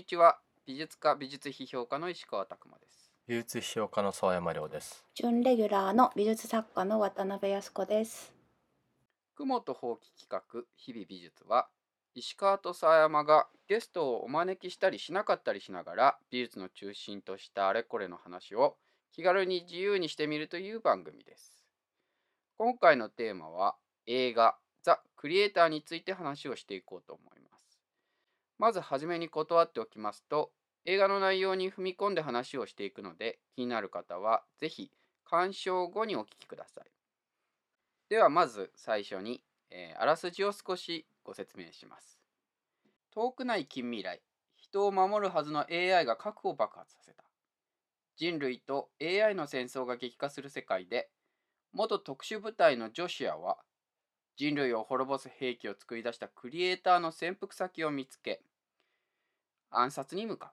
こんにちは。美術家、美術批評家の石川拓磨です。美術批評家の沢山亮です。準レギュラーの美術作家の渡辺康子です。雲と放棄企画、日々美術は、石川と沢山がゲストをお招きしたりしなかったりしながら、美術の中心としたあれこれの話を気軽に自由にしてみるという番組です。今回のテーマは、映画、ザ・クリエイターについて話をしていこうと思います。まずはじめに断っておきますと、映画の内容に踏み込んで話をしていくので、気になる方はぜひ鑑賞後にお聞きください。ではまず最初に、えーあらすじを少しご説明します。遠くない近未来、人を守るはずの AI が核を爆発させた。人類と AI の戦争が激化する世界で、元特殊部隊のジョシアは、人類を滅ぼす兵器を作り出したクリエイターの潜伏先を見つけ、暗殺に向か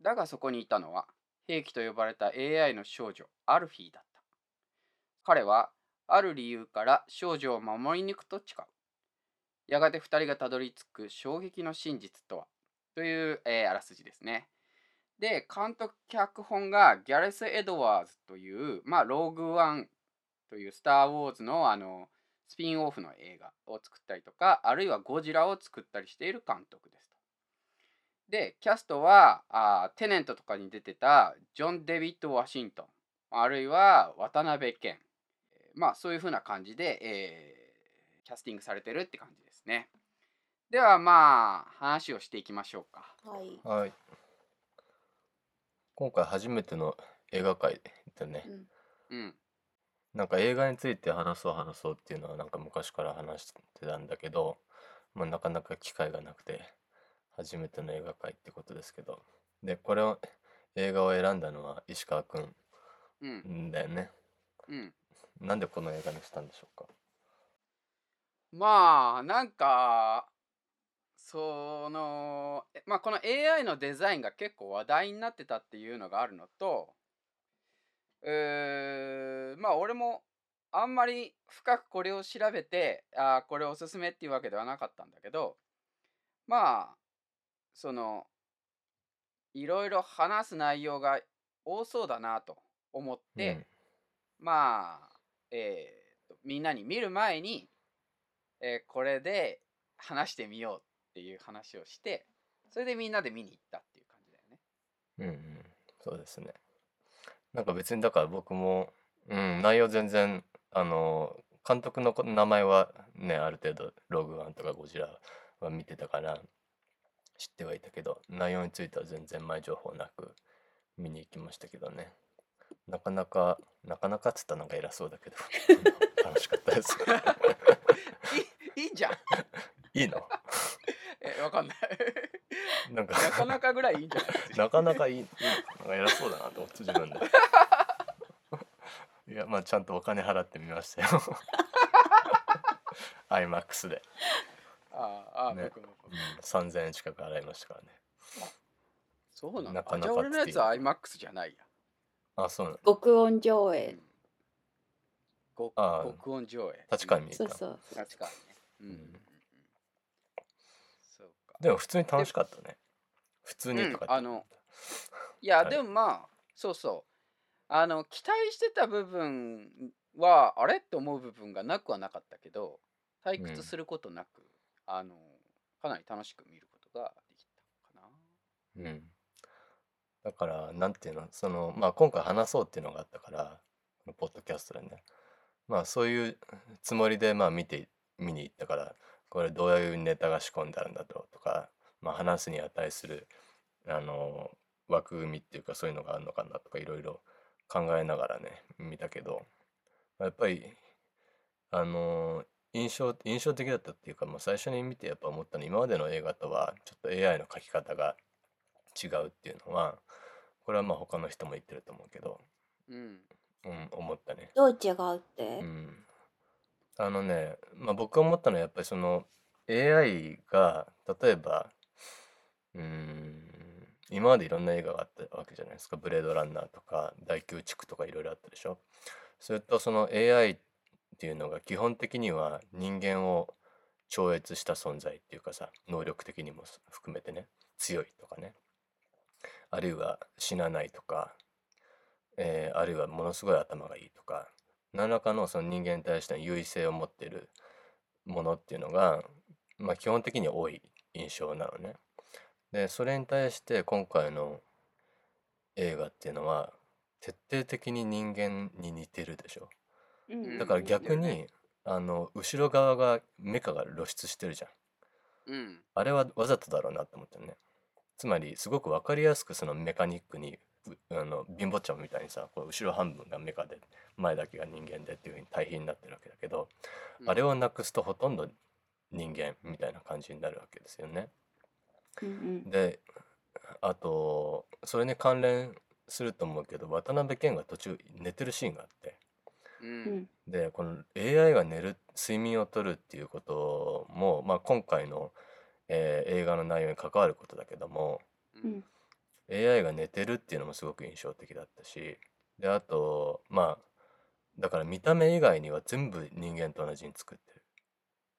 う。だがそこにいたのは、兵器と呼ばれた AI の少女、アルフィーだった。彼は、ある理由から少女を守り抜くと誓う。やがて二人がたどり着く衝撃の真実とは？という、えーあらすじですね。で、監督脚本がギャレス・エドワーズという、まあ、ローグ・ワンというスター・ウォーズのあのスピンオフの映画を作ったりとか、あるいはゴジラを作ったりしている監督です。で、キャストはあーテネントとかに出てたジョン・デビッド・ワシントン、あるいは渡辺謙、えーまあそういう風な感じで、えーキャスティングされてるって感じですね。ではまあ話をしていきましょうか。はい。はい。今回初めての映画界でね、うん。うん。なんか映画について話そう話そうっていうのはなんか昔から話してたんだけど、まあ、なかなか機会がなくて初めての映画界ってことですけどでこれを映画を選んだのは石川くうん。んだよねうん。なんでこの映画にしたんでしょうか？まあなんかそのえまあこの AI のデザインが結構話題になってたっていうのがあるのとえーまあ俺もあんまり深くこれを調べてあーこれおすすめっていうわけではなかったんだけどまあそのいろいろ話す内容が多そうだなと思って、まあ、えーとみんなに見る前に、えーこれで話してみようっていう話をしてそれでみんなで見に行ったっていう感じだよね。うん、うんうん。そうですね。なんか別にだから僕も、うん、内容全然あの監督のこ名前はねある程度「ログワン」とか「ゴジラ」は見てたから知ってはいたけど内容については全然前情報なく見に行きましたけどね。なかなかなかなかっつったらなんか偉そうだけど 楽しかったです。いいいじゃん。いいの？えわかんない。なんかなかなかぐらいいいんじゃない なかなかいいいいなんか偉そうだなと思って自分で。いやまあちゃんとお金払ってみましたよ。iMAX で、ああああ、ね。僕もうん、3000円近く払いましたからね。そうなんだじゃあ俺のやつは iMAX じゃないや。あそうなの。極音上映。極音上映。立川に。見えたそうそう。確かにね。うん。うん。そうか。でも普通に楽しかったね。普通にとかって。うんあのいや、はい。でもまあそうそう。あの期待してた部分はあれ？って思う部分がなくはなかったけど退うん。屈することなく、あのかなり楽しく見ることができたかな。うん。だからなんていうのそのまあ今回話そうっていうのがあったからこのポッドキャストでね。まあそういうつもりでまあ見て見に行ったからこれどういうネタが仕込んであるんだろうとか、まあ、話すに値するあの枠組みっていうかそういうのがあるのかなとかいろいろ考えながらね見たけど。やっぱりあの印象印象的だったっていうか、まあ、最初に見てやっぱ思ったのは今までの映画とはちょっと AI の描き方が違うっていうのはこれはまあ他の人も言ってると思うけど、うんうん、思ったね。どう違うって？う。ん、あのね、まあ、僕が思ったのはやっぱりその AI が例えばうーん今までいろんな映画があったわけじゃないですか「ブレードランナー」とか「大宮地区」とかいろいろあったでしょ。それとその AI ってっていうのが基本的には人間を超越した存在っていうかさ能力的にも含めてね強いとかねあるいは死なないとか、えーあるいはものすごい頭がいいとか何らかのその人間に対しての優位性を持ってるものっていうのが、まあ、基本的に多い印象なのね。でそれに対して今回の映画っていうのは徹底的に人間に似てるでしょ。うん。だから逆に、うんね。あの後ろ側がメカが露出してるじゃん。うん。あれはわざとだろうなって思ったよね。つまりすごく分かりやすくそのメカニックにうあの貧乏ちゃんみたいにさこう後ろ半分がメカで前だけが人間でっていうふうに対比になってるわけだけど、あれをなくすとほとんど人間みたいな感じになるわけですよね。うんうん。であとそれに関連すると思うけど渡辺謙が途中寝てるシーンがあってううん。んでこの AI が寝る睡眠をとるっていうことも、まあ、今回の、えー映画の内容に関わることだけどもううん。ん AI が寝てるっていうのもすごく印象的だったしであとまあだから見た目以外には全部人間と同じに作ってる。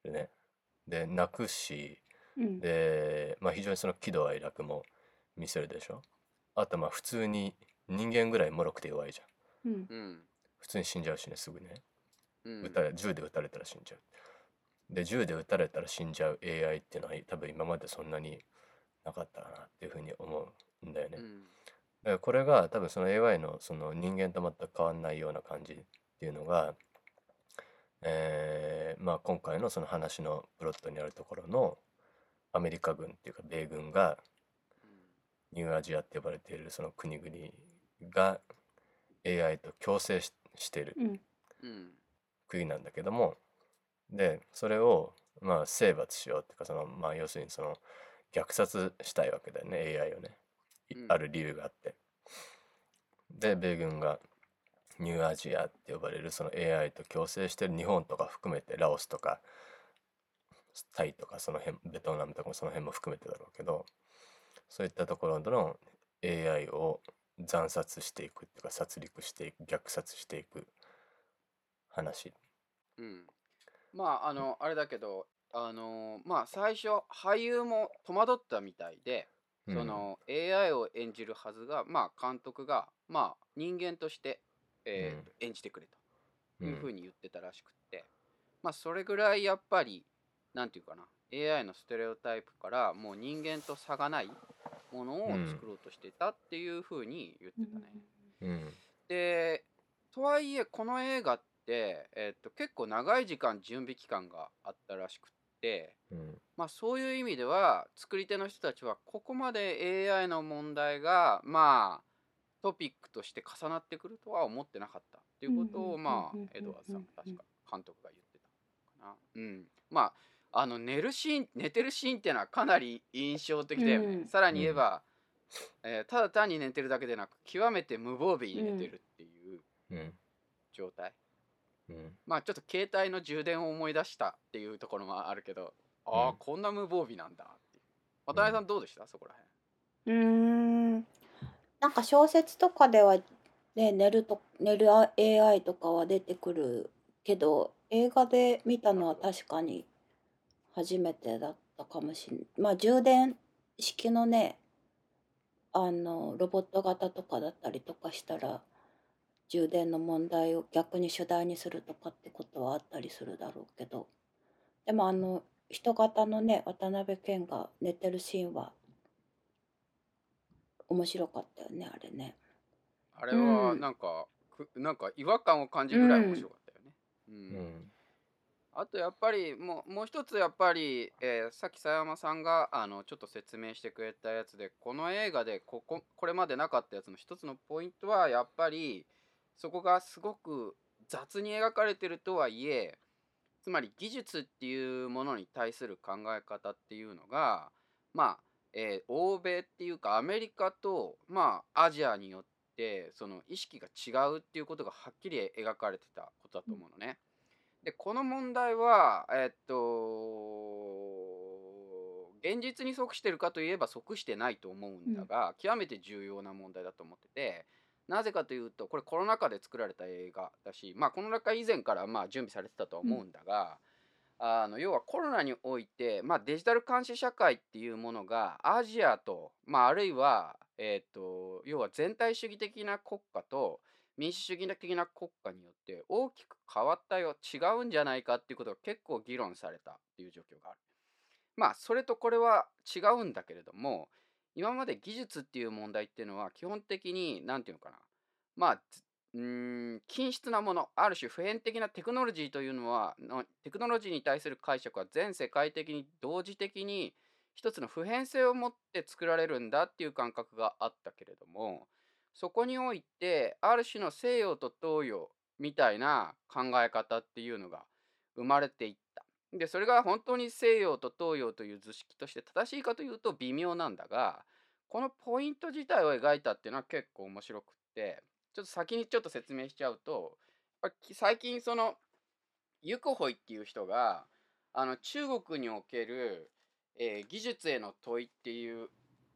でね。で泣くしうん。で、まあ、非常にその喜怒哀楽も見せるでしょ。あとまあ普通に人間ぐらい脆くて弱いじゃん。うん普通に死んじゃうしねすぐね。うん。撃たれ銃で撃たれたら死んじゃう。で銃で撃たれたら死んじゃう AI っていうのは多分今までそんなになかったかなっていうふうに思うんだよね、うん。だからこれが多分その AI のその人間と全く変わんないような感じっていうのが、えーまあ今回のその話のプロットにあるところのアメリカ軍っていうか米軍がニューアジアって呼ばれているその国々が AI と共生ししている国なんだけども。でそれをまあ征伐しようっていうかそのまあ要するにその虐殺したいわけだよね AI をね。ある理由があって。で米軍がニューアジアって呼ばれるその AI と共生してる日本とか含めてラオスとかタイとかその辺ベトナムとかもその辺も含めてだろうけどそういったところの AI を惨殺していくっていうか殺戮していく虐殺していく話。うん。まああのあれだけどあのまあ最初俳優も戸惑ったみたいで、うん。その AI を演じるはずがまあ監督がまあ人間として、えーと演じてくれというふうに言ってたらしくって、まあそれぐらいやっぱりなんていうかな AI のステレオタイプからもう人間と差がないものを作ろうとしてたっていうふうに言ってたね。うん。でとはいえこの映画って、えっと結構長い時間準備期間があったらしくって、うん。まあ、そういう意味では作り手の人たちはここまで AI の問題がまあトピックとして重なってくるとは思ってなかったっていうことをまあエドワーズさん確か監督が言ってたかな。うん、まああの寝るシーン寝てるシーンっていうのはかなり印象的だよね。うん。さらに言えば、えーただ単に寝てるだけでなく極めて無防備に寝てるっていううん。状態。うん。まあちょっと携帯の充電を思い出したっていうところもあるけどああ、うん。こんな無防備なんだっていう。渡辺さんどうでした、そこらうーん。なんか小説とかではね寝ると寝る AI とかは出てくるけど映画で見たのは？確かに初めてだったかもしれないまあ充電式のねあのロボット型とかだったりとかしたら充電の問題を逆に主題にするとかってことはあったりするだろうけど。でもあの人型のね渡辺謙が寝てるシーンは面白かったよねあれね。辺あれはうんなんか、くなんか違和感を感じるぐらい面白かったよね、うん。うんあとやっぱりもうもう一つやっぱり、えーさっき佐山さんがあのちょっと説明してくれたやつでこの映画でこここれまでなかったやつの一つのポイントはやっぱりそこがすごく雑に描かれてるとはいえつまり技術っていうものに対する考え方っていうのがまあ、えー欧米っていうかアメリカとまあアジアによってその意識が違うっていうことがはっきり描かれてたことだと思うのね。でこの問題はえっと現実に即してるかといえば即してないと思うんだが、極めて重要な問題だと思っててなぜかというとこれコロナ禍で作られた映画だしまあコロナ禍以前からまあ準備されてたとは思うんだが、あの要はコロナにおいて、まあ、デジタル監視社会っていうものがアジアと、まあ、あるいは、えー、と要は全体主義的な国家と民主主義的な国家によって大きく変わったよ違うんじゃないかっていうことが結構議論されたっていう状況がある。まあそれとこれは違うんだけれども今まで技術っていう問題っていうのは基本的に何て言うのかなまあうん均質なものある種普遍的なテクノロジーというのはテクノロジーに対する解釈は全世界的に同時的に一つの普遍性を持って作られるんだっていう感覚があったけれどもそこにおいてある種の西洋と東洋みたいな考え方っていうのが生まれていった。でそれが本当に西洋と東洋という図式として正しいかというと微妙なんだがこのポイント自体を描いたっていうのは結構面白くってちょっと先にちょっと説明しちゃうと最近そのユクホイっていう人があの中国における、えー、技術への問いっていう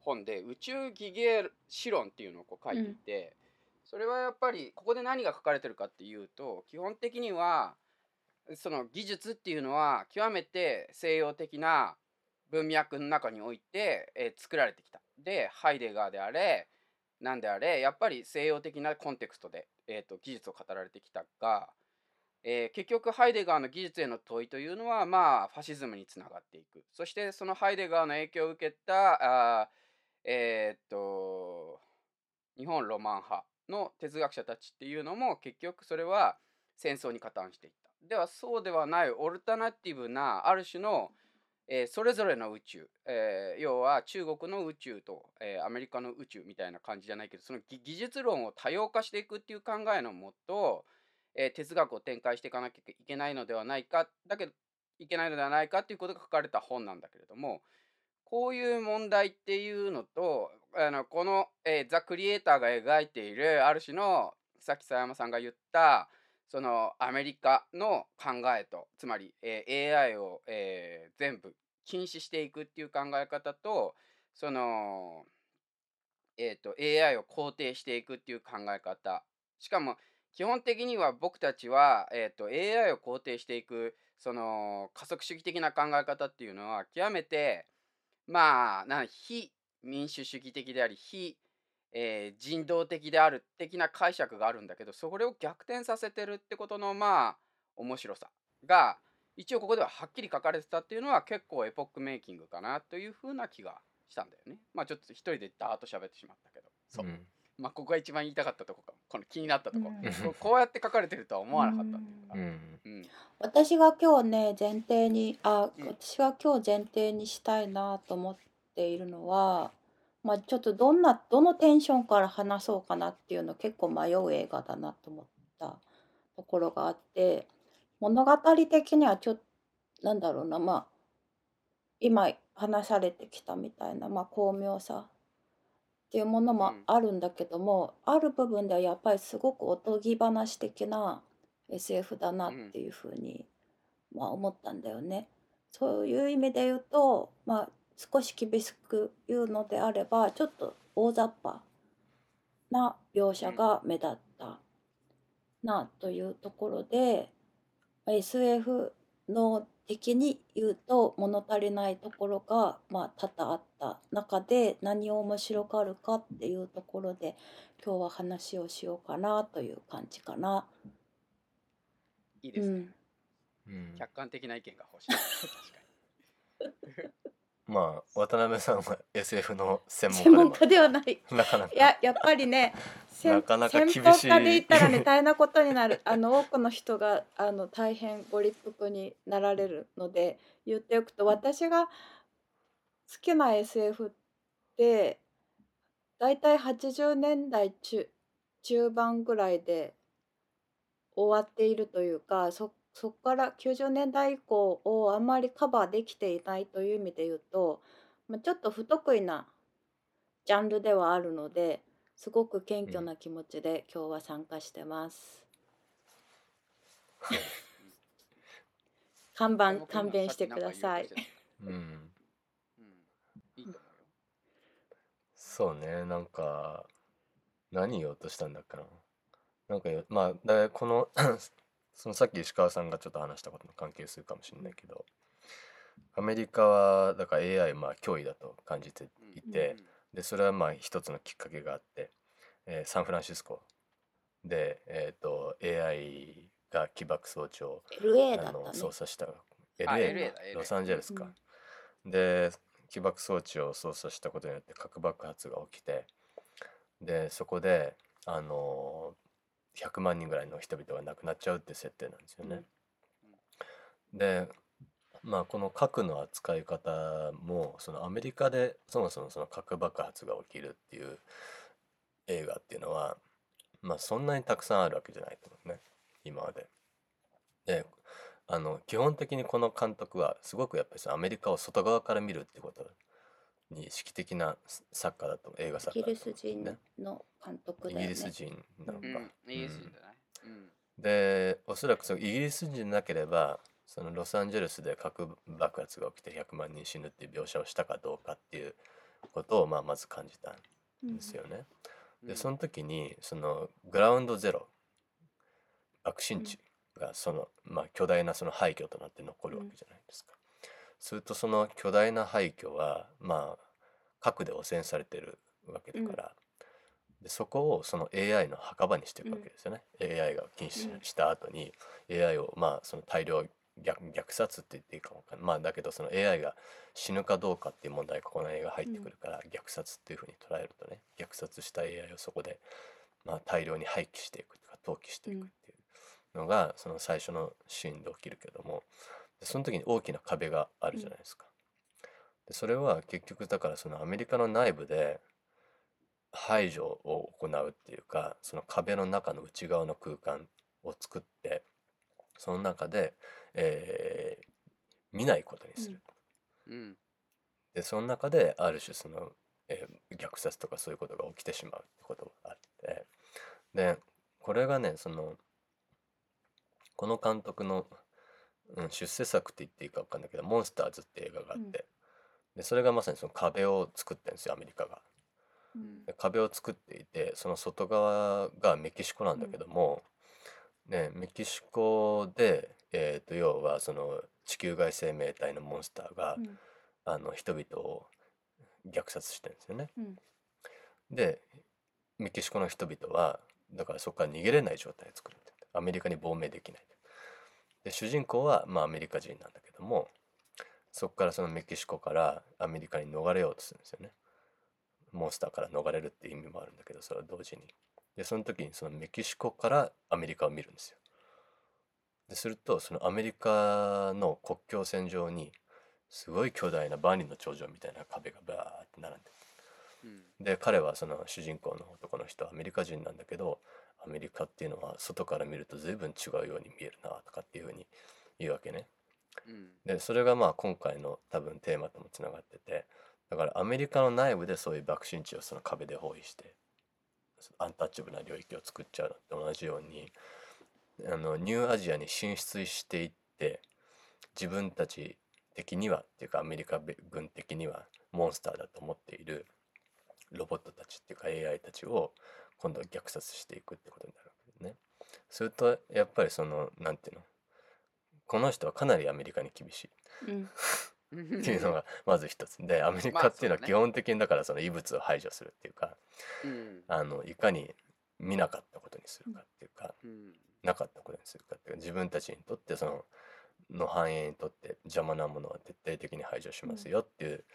本で宇宙技芸史論っていうのをこう書いていて、うん、それはやっぱりここで何が書かれてるかっていうと基本的にはその技術っていうのは極めて西洋的な文脈の中において、えー、作られてきた。でハイデガーであれ何であれやっぱり西洋的なコンテクストで、えーと、技術を語られてきたが、えー、結局ハイデガーの技術への問いというのはまあファシズムにつながっていくそしてそのハイデガーの影響を受けたあえー、っと日本ロマン派の哲学者たちっていうのも結局それは戦争に加担していった。ではそうではないオルタナティブなある種の、えー、それぞれの宇宙、えー、要は中国の宇宙と、えー、アメリカの宇宙みたいな感じじゃないけどその技術論を多様化していくっていう考えのもと、え哲学を展開していかなきゃいけないのではないかだけどいけないのではないかっていうことが書かれた本なんだけれどもこういう問題っていうのとあのこの、えザ・クリエイターが描いているある種のさっき佐山さんが言ったそのアメリカの考えとつまり、えー、AI を、えー、全部禁止していくっていう考え方とその、えーと、AI を肯定していくっていう考え方。しかも基本的には僕たちは、えーと、AI を肯定していくその加速主義的な考え方っていうのは極めてまあな非民主主義的であり非えー、人道的である的な解釈があるんだけどそれを逆転させてるってことのまあ面白さが一応ここでははっきり書かれてたっていうのは結構エポックメイキングかなというふうな気がしたんだよね。まあちょっと一人でダーッと喋ってしまったけど。そう、うん、まあここが一番言いたかったとこか。この気になったとこ、うん、こうやって書かれてるとは思わなかったっていうか、うん、私が今日ね前提にあ、私が今日前提にしたいなと思っているのはまあ、ちょっとどんなどのテンションから話そうかなっていうの結構迷う映画だなと思った。ところがあって物語的にはちょっとなんだろうなまあ今話されてきたみたいな、まあ、巧妙さっていうものもあるんだけども、ある部分ではやっぱりすごくおとぎ話的な SF だなっていうふうに、まあ、思ったんだよね。そういう意味で言うと、まあ、少し厳しく言うのであればちょっと大雑把な描写が目立ったなというところで SF の的に言うと物足りないところがまあ多々あった中で何を面白がるかっていうところで今日は話をしようかなという感じかな。いいですね。うん、客観的な意見が欲しい。確かに。まあ渡辺さんは SF の専門専門家ではない。なかなか。いややっぱりねなかなか厳しい専門家で言ったらね大変なことになる。あの多くの人があの大変ご立腹になられるので言っておくと私が好きな SF って大体80年代中中盤ぐらいで終わっているというかそそこから90年代以降をあんまりカバーできていないという意味で言うと、まあ、ちょっと不得意なジャンルではあるのですごく謙虚な気持ちで今日は参加してます。看板勘弁してください。うん。そうね、なんか何言おうとしたんだっけな。なんかまあだこのそのさっき石川さんがちょっと話したことの関係するかもしれないけどアメリカはだから AI まあ脅威だと感じていて、でそれはまあ一つのきっかけがあって、えーサンフランシスコで、えー、と AI が起爆装置をあの操作した LA ロサンゼルスか、で起爆装置を操作したことによって核爆発が起きてでそこであの100万人ぐらいの人々が亡くなっちゃうって設定なんですよね。でまあこの核の扱い方もそのアメリカでそもそもその核爆発が起きるっていう映画っていうのはまあそんなにたくさんあるわけじゃないと思うね今まで。であの基本的にこの監督はすごくやっぱりそのアメリカを外側から見るってことに意識的な作家だと映画作イギリス人ね。の監督イだよねギリス人なのか。うん、いいですじゃない、うんでおそらくそのイギリス人でなければそのロサンゼルスで核爆発が起きて100万人死ぬっていう描写をしたかどうかっていうことをまあまず感じたんですよね。うんでその時にそのグラウンドゼロ爆心地がその、まあ、巨大なその廃墟となって残るわけじゃないですか。するとその巨大な廃墟はまあ核で汚染されてるわけだから、でそこをその AI の墓場にしていくわけですよね。AI が禁止うん。した後に AI をまあその大量虐虐殺って言っていいかもわかまあだけどその AI が死ぬかどうかっていう問題がこの映画入ってくるから、虐殺っていうふうに捉えるとね虐殺した AI をそこでまあ大量に廃棄していくとか投棄していくっていうのがその最初のシーンで起きるけどもでその時に大きな壁があるじゃないですか。でそれは結局だからそのアメリカの内部で排除を行うっていうかその壁の中の内側の空間を作ってその中で、えー見ないことにする。うんでその中である種その、えー虐殺とかそういうことが起きてしまうってことがあってでこれがねそのこの監督の、うん、出世作って言っていいか分かんないけど「モンスターズ」って映画があって、でそれがまさにその壁を作ってるんですよアメリカが。うん。で壁を作っていてその外側がメキシコなんだけども、ね、メキシコで、えー、と要はその地球外生命体のモンスターが、うん。あの人々を虐殺してるんですよね。うん。でメキシコの人々はだからそこから逃げれない状態を作る。アメリカに亡命できないで主人公はまあアメリカ人なんだけどもそこからそのメキシコからアメリカに逃れようとするんですよね。モンスターから逃れるっていう意味もあるんだけどそれは同時に。でその時にそのメキシコからアメリカを見るんですよ。でするとそのアメリカの国境線上にすごい巨大な万里の長城みたいな壁がバーって並んでるうん。で彼はその主人公の男の人はアメリカ人なんだけどアメリカっていうのは外から見ると随分違うように見えるなとかっていうふうに言うわけね。うんでそれがまあ今回の多分テーマともつながっててだからアメリカの内部でそういう爆心地をその壁で包囲してアンタッチャブルな領域を作っちゃうのと同じようにあのニューアジアに進出していって自分たち的にはっていうかアメリカ軍的にはモンスターだと思っているロボットたちっていうか AI たちを今度は虐殺していくってことになるわけですね。するとやっぱりそのなんていうのこの人はかなりアメリカに厳しい。うん。っていうのがまず一つ。でアメリまあカっていうのは基本的にだからその異物を排除するっていうかうん。あのいかに見なかったことにするかっていうかうん。なかったことにするかっていうか自分たちにとってそのの繁栄にとって邪魔なものは徹底的に排除しますよっていう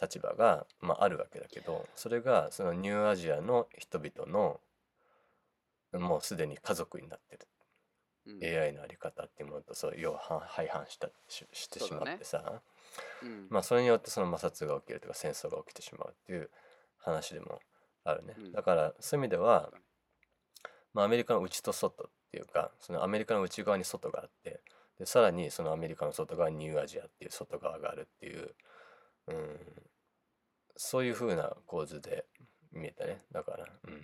立場が、まあ、あるわけだけどそれがそのニューアジアの人々のもうすでに家族になってる。うん。AI のあり方っていうものとそう要はは相反したししてしまってさ、うん。まあそれによってその摩擦が起きるとか戦争が起きてしまうっていう話でもあるね、うん。だからそういう意味では、まあ、アメリカの内と外っていうかそのアメリカの内側に外があってでさらにそのアメリカの外側にニューアジアっていう外側があるっていう、うん、そういう風な構図で見えたね。だから、うん、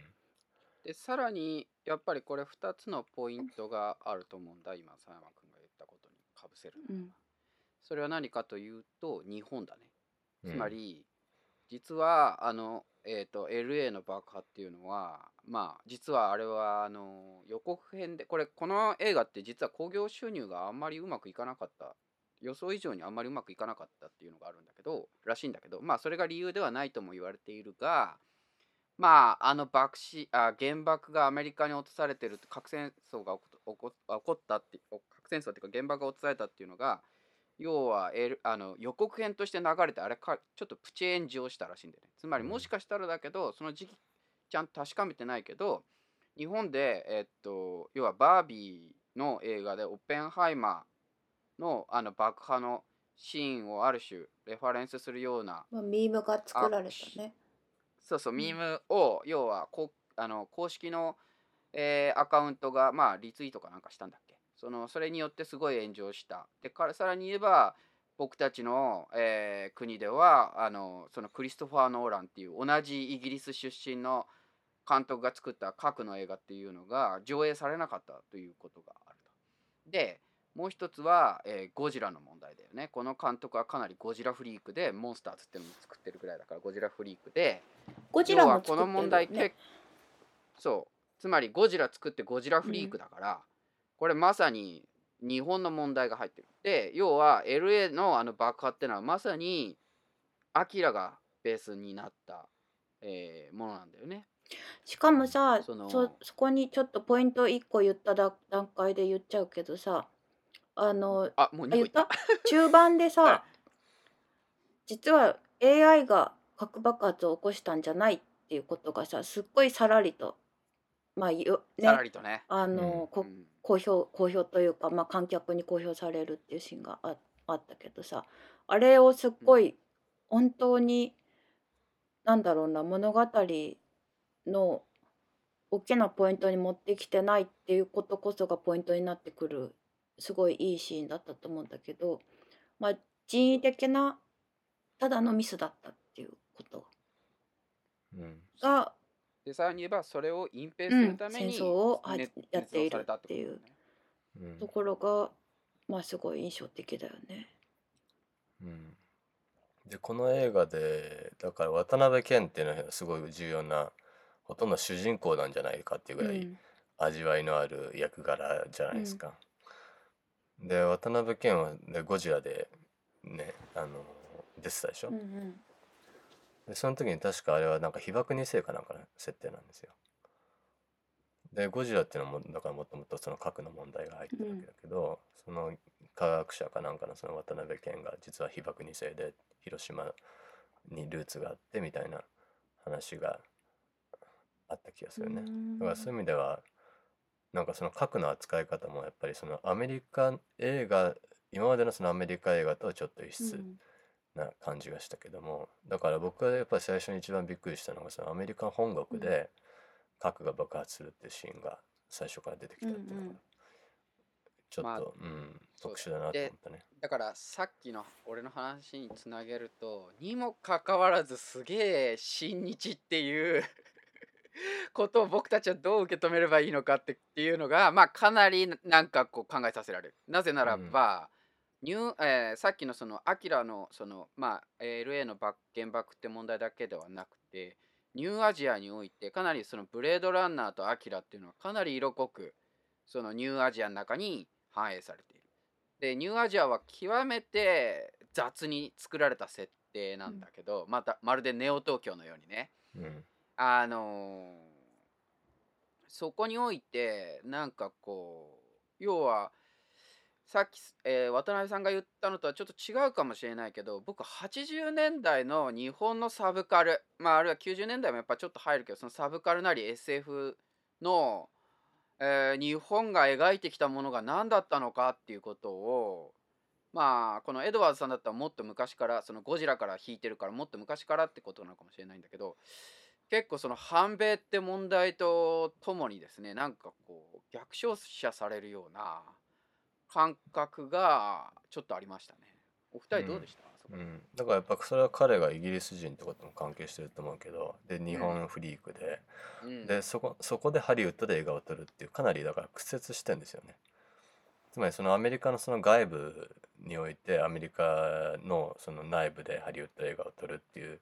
でさらにやっぱりこれ2つのポイントがあると思うんだ。今佐山君が言ったことにかぶせるのは、うん。それは何かというと日本だね。うん。つまり、実はあのえー、と LA の爆破っていうのはまあ実はあれはあの予告編でこれこの映画って実は興行収入があんまりうまくいかなかった予想以上にあんまりうまくいかなかったっていうのがあるんだけどらしいんだけどまあそれが理由ではないとも言われているがまああの爆死あ原爆がアメリカに落とされてる核戦争が起こ起こったって核戦争っていうか原爆が落とされたっていうのが要は、L、あの予告編として流れてあれかちょっとプチ炎上したらしいんだよね。つまりもしかしたらだけどその時期ちゃんと確かめてないけど日本でえっと要はバービーの映画でオッペンハイマーのあの爆破のシーンをある種レファレンスするようなまあ、ミームが作られたね。そうそう、うんミームを、要はこあの公式の、えーアカウントが、まあ、リツイートかなんかしたんだっけ？そのそれによってすごい炎上した。で、からさらに言えば、僕たちの、えー国ではあの、そのクリストファー・ノーランっていう同じイギリス出身の監督が作った核の映画っていうのが上映されなかったということがあると。で、もう一つは、えーゴジラの問題だよね。この監督はかなりゴジラフリークで、モンスターズっていうのも作ってるぐらいだから、ゴジラフリークで、ゴジラ要はこも作ってるよの問題。そうつまりゴジラ作ってゴジラフリークだから、これまさに日本の問題が入ってるで要は LA のあの爆破ってのはまさにアキラがベースになった、えーものなんだよねしかもさそのそそこにちょっとポイント1個言っただ段階で言っちゃうけどさあのあもう2個あ言った。た中盤でさ 実は AI が核爆発を起こしたんじゃないっていうことがさすっごいさらりとまあよねりとね、あの、こうん。公表公表というか、まあ、観客に公表されるっていうシーンがああったけどさあれをすっごい本当に、なんだろうな物語の大きなポイントに持ってきてないっていうことこそがポイントになってくるすごいいいシーンだったと思うんだけど、まあ、人為的なただのミスだったっていうこと。うん。が、でさらに言えばそれを隠蔽うんするために、戦争をやっているっていうこところが、まあすごい印象的だよね。うん。でこの映画でだから渡辺謙っていうのはすごい重要なほとんど主人公なんじゃないかっていうぐらいうん。味わいのある役柄じゃないですか。で渡辺謙はでゴジラでねあの出てたでしょ、うんうんでその時に確かあれはなんか被爆2世かなんかの設定なんですよ。でゴジラっていうのもだからもともとその核の問題が入ってるわけだけど、その科学者かなんかのその渡辺謙が実は被爆2世で広島にルーツがあってみたいな話があった気がするね。だからそういう意味ではなんかその核の扱い方もやっぱりそのアメリカ映画今までのそのアメリカ映画とはちょっと異質な感じがしたけどもだから僕がやっぱり最初に一番びっくりしたのがそのアメリカ本国で核が爆発するっていうシーンが最初から出てきたっていうのがうんうん。ちょっと、まあうん特殊だなと思ったね。だからさっきの俺の話につなげるとにもかかわらずすげえ親日っていう ことを僕たちはどう受け止めればいいのかってっていうのがまあかなりなんかこう考えさせられる。なぜならば、ニューえーさっきのそのアキラのそのまあえー LA の爆原爆って問題だけではなくてニューアジアにおいてかなりそのブレードランナーとアキラっていうのはかなり色濃くそのニューアジアの中に反映されている。でニューアジアは極めて雑に作られた設定なんだけど、またまるでネオ東京のようにねうんあのそこにおいてなんかこう要はさっき、えー渡辺さんが言ったのとはちょっと違うかもしれないけど僕80年代の日本のサブカルまああるいは90年代もやっぱちょっと入るけどそのサブカルなり SF の、えー日本が描いてきたものが何だったのかっていうことをまあこのエドワーズさんだったらもっと昔からそのゴジラから引いてるからもっと昔からってことなのかもしれないんだけど結構その反米って問題とともにですねなんかこう逆照射されるような感覚がちょっとありましたね。お二人どうでした、そこうん、だからやっぱそれは彼がイギリス人ってことも関係してると思うけどで日本フリークで、うん。でそこそこでハリウッドで映画を撮るっていうかなりだから屈折してんですよね。つまりそのアメリカのその外部においてアメリカのその内部でハリウッド映画を撮るっていう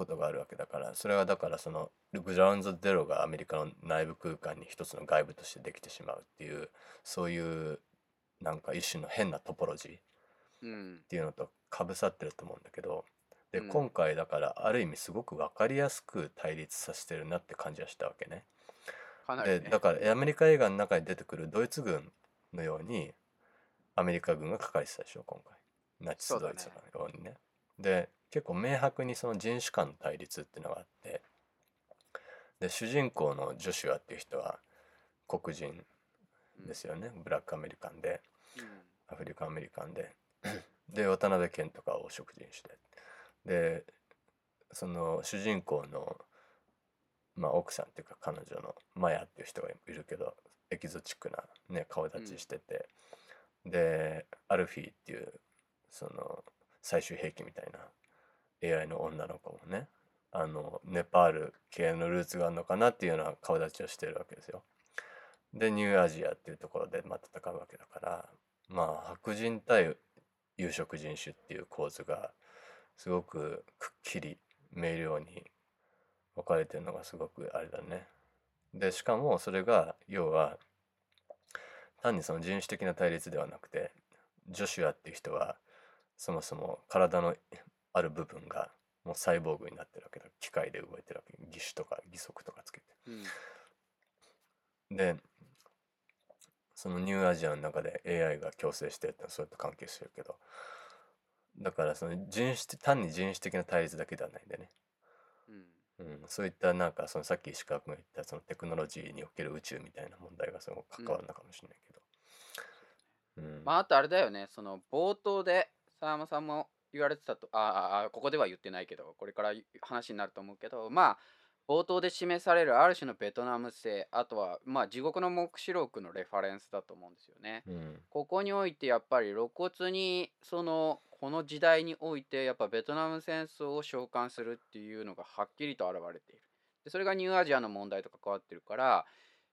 ことがあるわけだからそれはだからそのグラウンドゼロがアメリカの内部空間に一つの外部としてできてしまうっていうそういうなんか一種の変なトポロジーっうんていうのとかぶさってると思うんだけどでうん今回だからある意味すごく分かりやすく対立させてるなって感じはしたわけね。でだからアメリカ映画の中に出てくるドイツ軍のようにアメリカ軍が書かれてたでしょ今回ナチスドイツのようにね。で結構明白にその人種間の対立っていうのがあって。で主人公のジョシュアっていう人は黒人ですよね、ブラックアメリカンでうん。アフリカンアメリカンで。で渡辺謙とかを食人種ででその主人公の、まあ、奥さんっていうか彼女のマヤっていう人がいるけどエキゾチックな、ね、顔立ちしてて、でアルフィーっていうその最終兵器みたいな AI の女の子もねあのネパール系のルーツがあるのかなっていうような顔立ちをしてるわけですよ。でニューアジアっていうところでま戦うわけだからまあ白人対有色人種っていう構図がすごくくっきり明瞭に分かれてるのがすごくあれだね。でしかもそれが要は単にその人種的な対立ではなくてジョシュアっていう人はそもそも体のある部分がもうサイボーグになってるわけだ。機械で動いてるわけ。義手とか義足とかつけて。うん。でそのニューアジアの中で AI が共生してるってのはそうやって関係してるけど。だからその人種単に人種的な対立だけではないんでね、うん。うん、そういったなんかそのさっき石川君が言ったそのテクノロジーにおける宇宙みたいな問題がすごく関わるのかもしれないけど、うん。まああとあれだよね。その冒頭で沢山さんも言われてたとあああここでは言ってないけどこれから話になると思うけどまあ冒頭で示されるある種のベトナム性あとはまあ地獄の黙示録のレファレンスだと思うんですよね。うんここにおいてやっぱり露骨にそのこの時代においてやっぱベトナム戦争を召喚するっていうのがはっきりと現れている。でそれがニューアジアの問題と関わってるから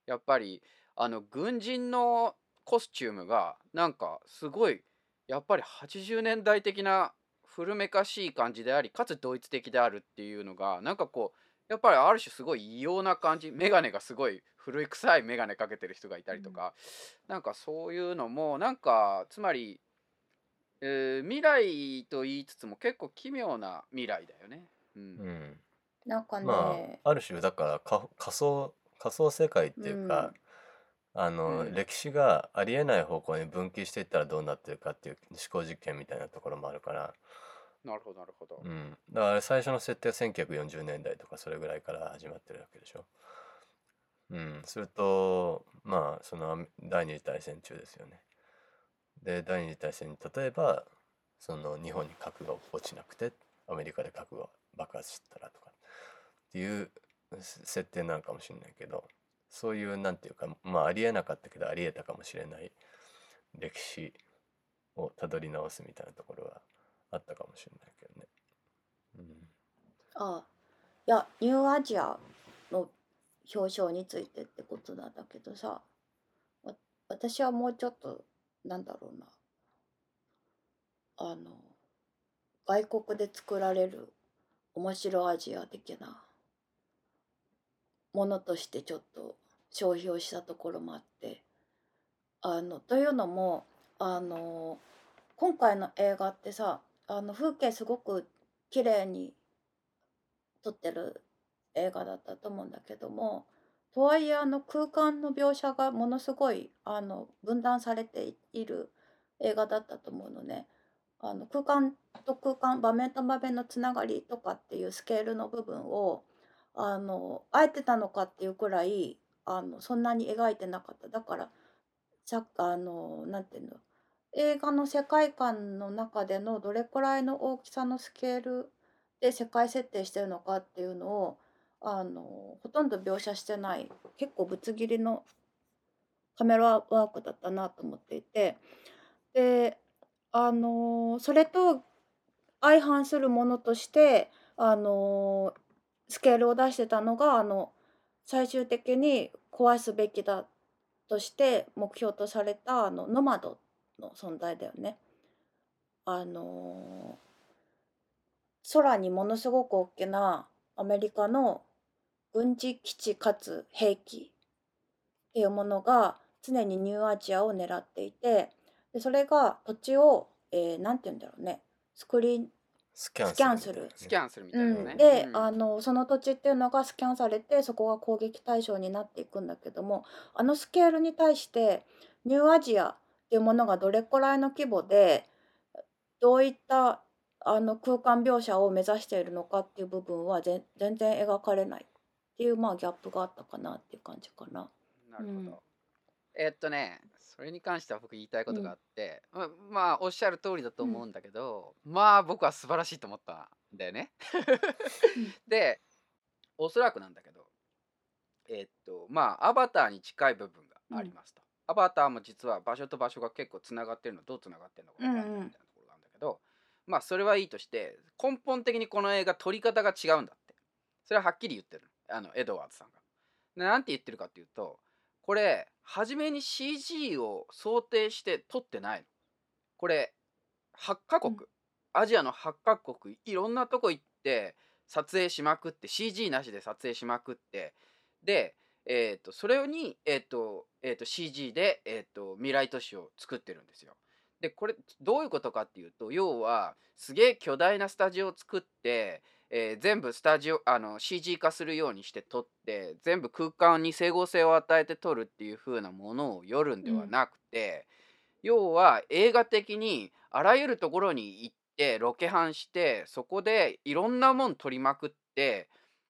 やっぱりあの軍人のコスチュームがなんかすごいやっぱり80年代的な古めかしい感じでありかつドイツ的であるっていうのがなんかこうやっぱりある種すごい異様な感じ眼鏡がすごい古い臭い眼鏡かけてる人がいたりとか、なんかそういうのもなんかつまり、えー未来と言いつつも結構奇妙な未来だよね。うん。うん。なんかね、まあある種だからか仮想仮想世界っていうか、あの、うん。歴史がありえない方向に分岐していったらどうなってるかっていう思考実験みたいなところもあるから、なるほどなるほど。うん、だから最初の設定は1940年代とかそれぐらいから始まってるわけでしょ。うん、するとまあその第二次大戦中ですよね。で第二次大戦に例えばその日本に核が落ちなくてアメリカで核が爆発したらとかっていう設定なのかもしれないけどそういうなんていうかまあありえなかったけどありえたかもしれない歴史をたどり直すみたいなところはあったかもしれないけどね。うんあいやニューアジアの表彰についてってことなんだけどさ私はもうちょっとなんだろうなあの外国で作られる面白アジア的なものとしてちょっと消費をしたところもあってあのというのもあの今回の映画ってさあの風景すごく綺麗に撮ってる映画だったと思うんだけどもとはいえあの空間の描写がものすごいあの分断されている映画だったと思うのね。あの空間と空間場面と場面のつながりとかっていうスケールの部分をあのあえてたのかっていうくらいあのそんなに描いてなかっただからあのなんていうの映画の世界観の中でのどれくらいの大きさのスケールで世界設定してるのかっていうのをあのほとんど描写してない結構ぶつ切りのカメラワークだったなと思っていて。であのそれと相反するものとしてあのスケールを出してたのがあの最終的に壊すべきだとして目標とされたあのノマドの存在だよね。あの空にものすごく大きなアメリカの軍事基地かつ兵器っていうものが常にニューアジアを狙っていてでそれが土地を、えー、なんて言うんだろうね。スクリーンスキャンスキャンするスキャンするみたうん、いなね。で、うん。あのその土地っていうのがスキャンされてそこが攻撃対象になっていくんだけどもあのスケールに対してニューアジアっていうものがどれくらいの規模でどういったあの空間描写を目指しているのかっていう部分はぜ全然描かれないっていうまあギャップがあったかなっていう感じかな。なるほど。うんえーっとね、それに関しては僕言いたいことがあって、ままあおっしゃる通りだと思うんだけど、まあ僕は素晴らしいと思ったんだよね。で、おそらくなんだけど、えーっとまあアバターに近い部分がありますと。アバターも実は場所と場所が結構つながってるのどうつながってるのか分かんないみたいなところがあるんだけど、まあそれはいいとして根本的にこの映画撮り方が違うんだって。それははっきり言ってるあのエドワーズさんが。でなんて言ってるかっていうとこれ初めに CG を想定して撮ってないの。これ8カ国、うん。アジアの8カ国いろんなとこ行って撮影しまくって CG なしで撮影しまくってで、えー、とそれに、えーとえー、と CG で、えー、と未来都市を作ってるんですよ。でこれどういうことかっていうと要はすげえ巨大なスタジオを作って、えー全部スタジオあの CG 化するようにして撮って全部空間に整合性を与えて撮るっていう風なものをよるんではなくて、要は映画的にあらゆるところに行ってロケハンしてそこでいろんなもん撮りまくって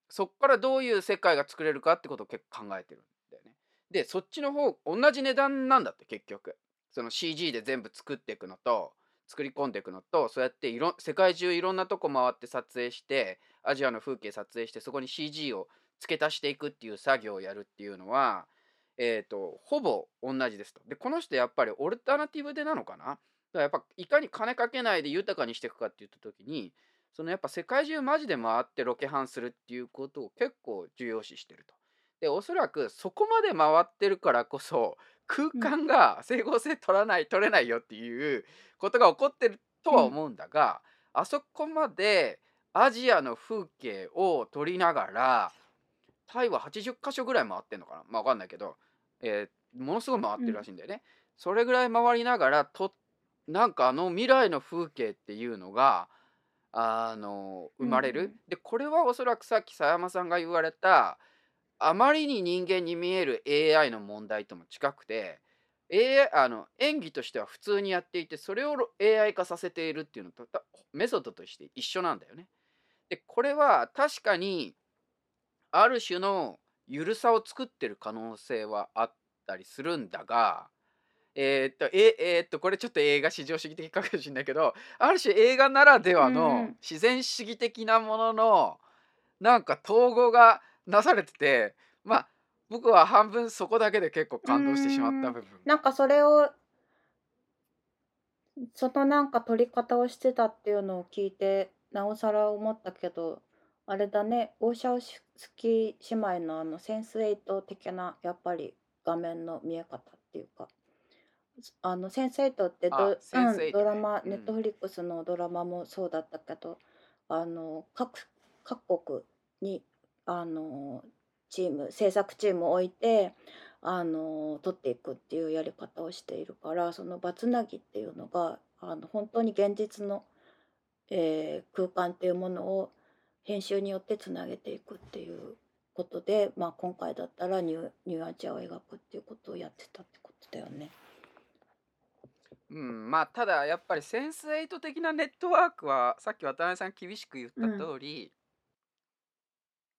そっからどういう世界が作れるかってことを結構考えてるんだよね。でそっちの方同じ値段なんだって結局その CG で全部作っていくのと作り込んでいくのとそうやっていろ世界中いろんなとこ回って撮影してアジアの風景撮影してそこに CG を付け足していくっていう作業をやるっていうのはえー、とほぼ同じですと。でこの人やっぱりオルタナティブでなのかな？だからやっぱいかに金かけないで豊かにしていくかって言った時にそのやっぱ世界中マジで回ってロケハンするっていうことを結構重要視してると。でおそらくそこまで回ってるからこそ空間が整合性取らない取れないよっていうことが起こってるとは思うんだが、あそこまでアジアの風景を撮りながらタイは80箇所ぐらい回ってんのかなまあ分かんないけど、えーものすごい回ってるらしいんだよね。それぐらい回りながらとなんかあの未来の風景っていうのがあの生まれる。うんでこれはおそらくさっき佐山さんが言われたあまりに人間に見える AI の問題とも近くて AI あの演技としては普通にやっていてそれを AI 化させているっていうのとたメソッドとして一緒なんだよね。でこれは確かにある種の緩さを作ってる可能性はあったりするんだがえーっとええーっとこれちょっと映画至上主義的かもしれないけどある種映画ならではのん自然主義的なもののなんか統合がなされててまあ僕は半分そこだけで結構感動してしまった部分。なんかそれをそのなんか撮り方をしてたっていうのを聞いてなおさら思ったけどあれだね。オーシャンスキー姉妹のあのセンスエイト的なやっぱり画面の見え方っていうかあのセンスエイトってあど、センスエイトねうん、ドラマうんネットフリックスのドラマもそうだったけどあの各各国にあのチーム制作チームを置いてあの撮っていくっていうやり方をしているからそのバツナギっていうのがあの本当に現実の、えー空間っていうものを編集によってつなげていくっていうことで、まあ、今回だったらニューニューアジアを描くっていうことをやってたってことだよね。うん、まあただやっぱりセンスエイト的なネットワークはさっき渡辺さん厳しく言った通り、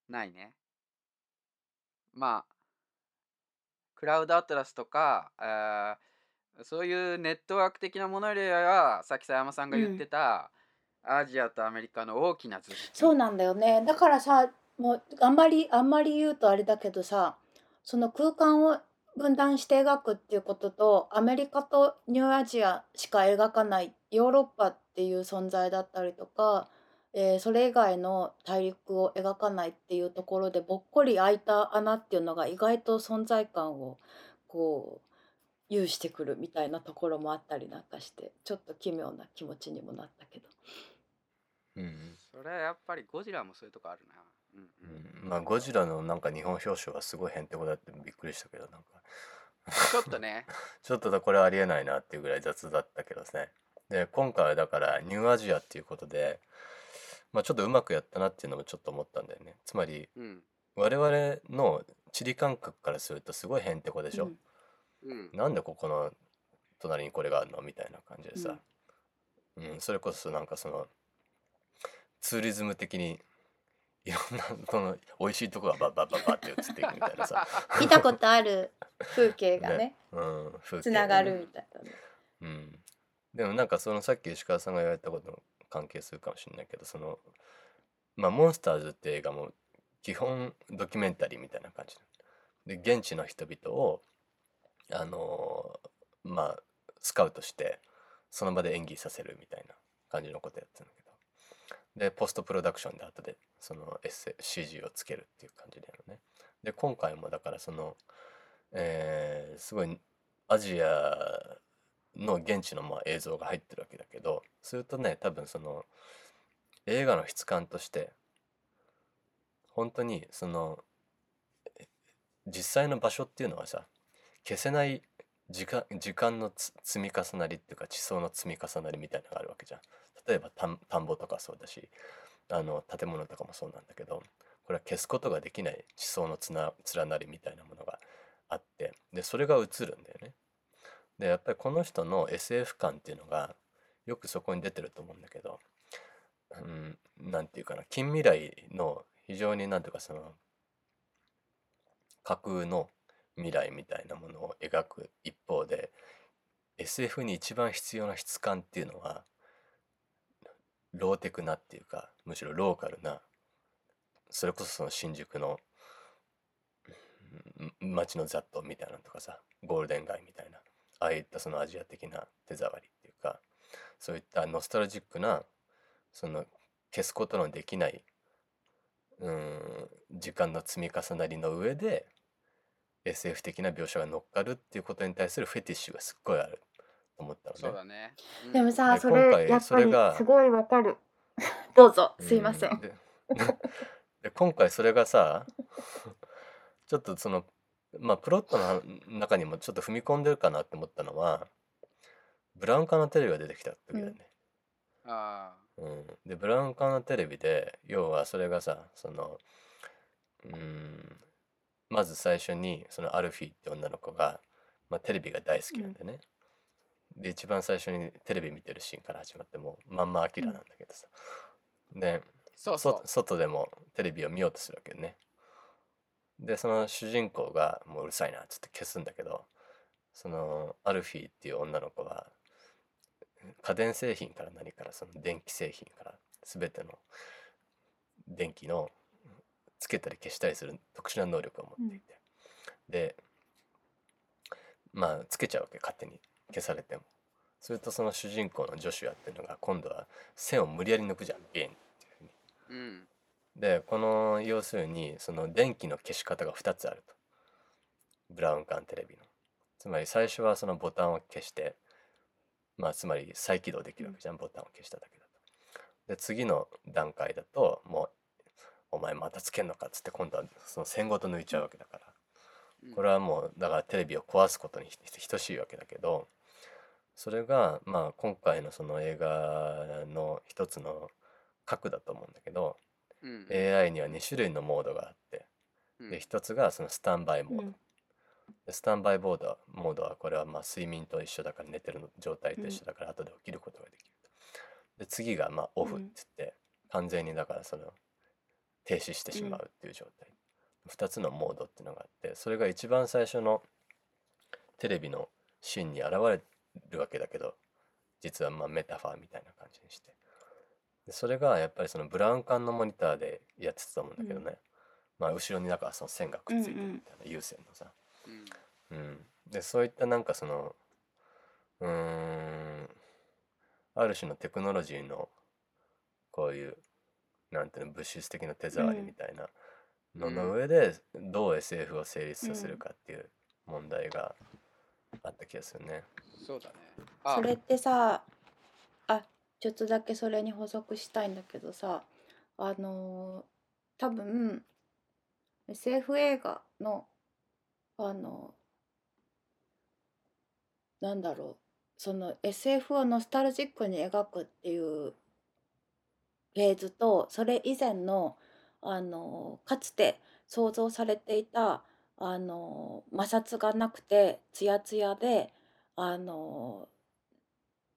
ないね。まあクラウドアトラスとかあーそういうネットワーク的なものよりはさっき佐山さんが言ってた、アジアとアメリカの大きな図式。そうなんだよね。だからさもうあんまりあんまり言うとあれだけどさその空間を分断して描くっていうこととアメリカとニューアジアしか描かないヨーロッパっていう存在だったりとか、えーそれ以外の大陸を描かないっていうところでぼっこり開いた穴っていうのが意外と存在感をこう有してくるみたいなところもあったりなんかしてちょっと奇妙な気持ちにもなったけど。うんそそれはやっぱりゴジラもそういうとこあるなまあゴジラのなんか日本表彰はすごいへんてこだってびっくりしたけどなんか。ちょっとね。ちょっとだこれありえないなっていうぐらい雑だったけどね。で今回はだからニューアジアっていうことで、まあ、ちょっとうまくやったなっていうのもちょっと思ったんだよね。つまりうん。我々の地理感覚からするとすごいへんてこでしょ、うん。うん。なんでここの隣にこれがあるの？みたいな感じでさ、うんそれこそなんかそのツーリズム的にいろんなその美味しいとこがバッバッバッバッって映っていくみたいなさ、見たことある風景がね。うん、風景つながるみたいなね。うん、でもなんかそのさっき石川さんが言われたことの関係するかもしれないけどそのまあ「モンスターズ」って映画も基本ドキュメンタリーみたいな感じで現地の人々をあのーまあスカウトしてその場で演技させるみたいな感じのことやってるんだけどでポストプロダクションで後でそのエッセ CG をつけるっていう感じでやるのねで今回もだからそのえーすごいアジアの現地のまあ映像が入ってるわけだけどするとね多分その映画の質感として本当にその実際の場所っていうのはさ消せない時間時間の積み重なりっていうか地層の積み重なりみたいなのがあるわけじゃん。例えば田んぼとかそうだしあの建物とかもそうなんだけどこれは消すことができない地層のつな連なりみたいなものがあってでそれが映るんだよね。でやっぱりこの人の SF 感っていうのがよくそこに出てると思うんだけど、うん、なんていうかな近未来の非常になんていうかその架空の未来みたいなものを描く一方で SF に一番必要な質感っていうのはローテクなっていうかむしろローカルなそれこそその新宿の街の雑踏みたいなのとかさゴールデン街みたいなああいったそのアジア的な手触りっていうかそういったノスタルジックなその消すことのできないうん時間の積み重なりの上で SF 的な描写が乗っかるっていうことに対するフェティッシュがすっごいある。思ったのね。そうだね。うん。でもさでそれ今回やっぱりそれがすごいわかる。どうぞすいません。うで で今回それがさ ちょっとそのまあプロットの中にもちょっと踏み込んでるかなって思ったのはブラウン管のテレビが出てきた時だよね。あうん。でブラウン管のテレビで要はそれがさそのうんまず最初にそのアルフィーって女の子が、まあ、テレビが大好きなんでね、で一番最初にテレビ見てるシーンから始まってもうまんまアキラなんだけどさ、でーそうそそ外でもテレビを見ようとするわけよね。でその主人公がもううるさいなっつって消すんだけどそのアルフィーっていう女の子は家電製品から何からその電気製品から全ての電気のつけたり消したりする特殊な能力を持っていて、でまあつけちゃうわけ勝手に消されても。するとその主人公のジョシュアっていうのが今度は線を無理やり抜くじゃんビンっていうふうにううん。でこの要するにその電気の消し方が2つあると。ブラウン管テレビの。つまり最初はそのボタンを消してまあつまり再起動できるわけじゃん、ボタンを消しただけだと。で次の段階だともう「お前またつけんのか」っつって今度はその線ごと抜いちゃうわけだから。うん。これはもうだからテレビを壊すことに等しいわけだけどそれがまあ今回のその映画の一つの核だと思うんだけどうん AI には2種類のモードがあってうん。で一つがそのスタンバイモード、うん。でスタンバイモードはモードはこれはまあ睡眠と一緒だから寝てるの状態と一緒だから後で起きることができると。で次がまあオフって言って完全にだからその停止してしまうっていう状態、2つのモードっていうのがあってそれが一番最初のテレビのシーンに現れるわけだけど実はまあメタファーみたいな感じにして。でそれがやっぱりそのブラウン管のモニターでやってたと思うんだけどね、まあ後ろになんかその線がくっついてるみたいな有線のさ、うん。うん、でそういったなんかそのうーんある種のテクノロジーのこういうなんていうの物質的な手触りみたいなのの上でどう SF を成立させるかっていう問題があった気がするね。そうだねあそれってさあちょっとだけそれに補足したいんだけどさあの多分 SF 映画のあのなんだろうその SF をノスタルジックに描くっていうフェーズとそれ以前のあのかつて想像されていたあの摩擦がなくてツヤツヤであの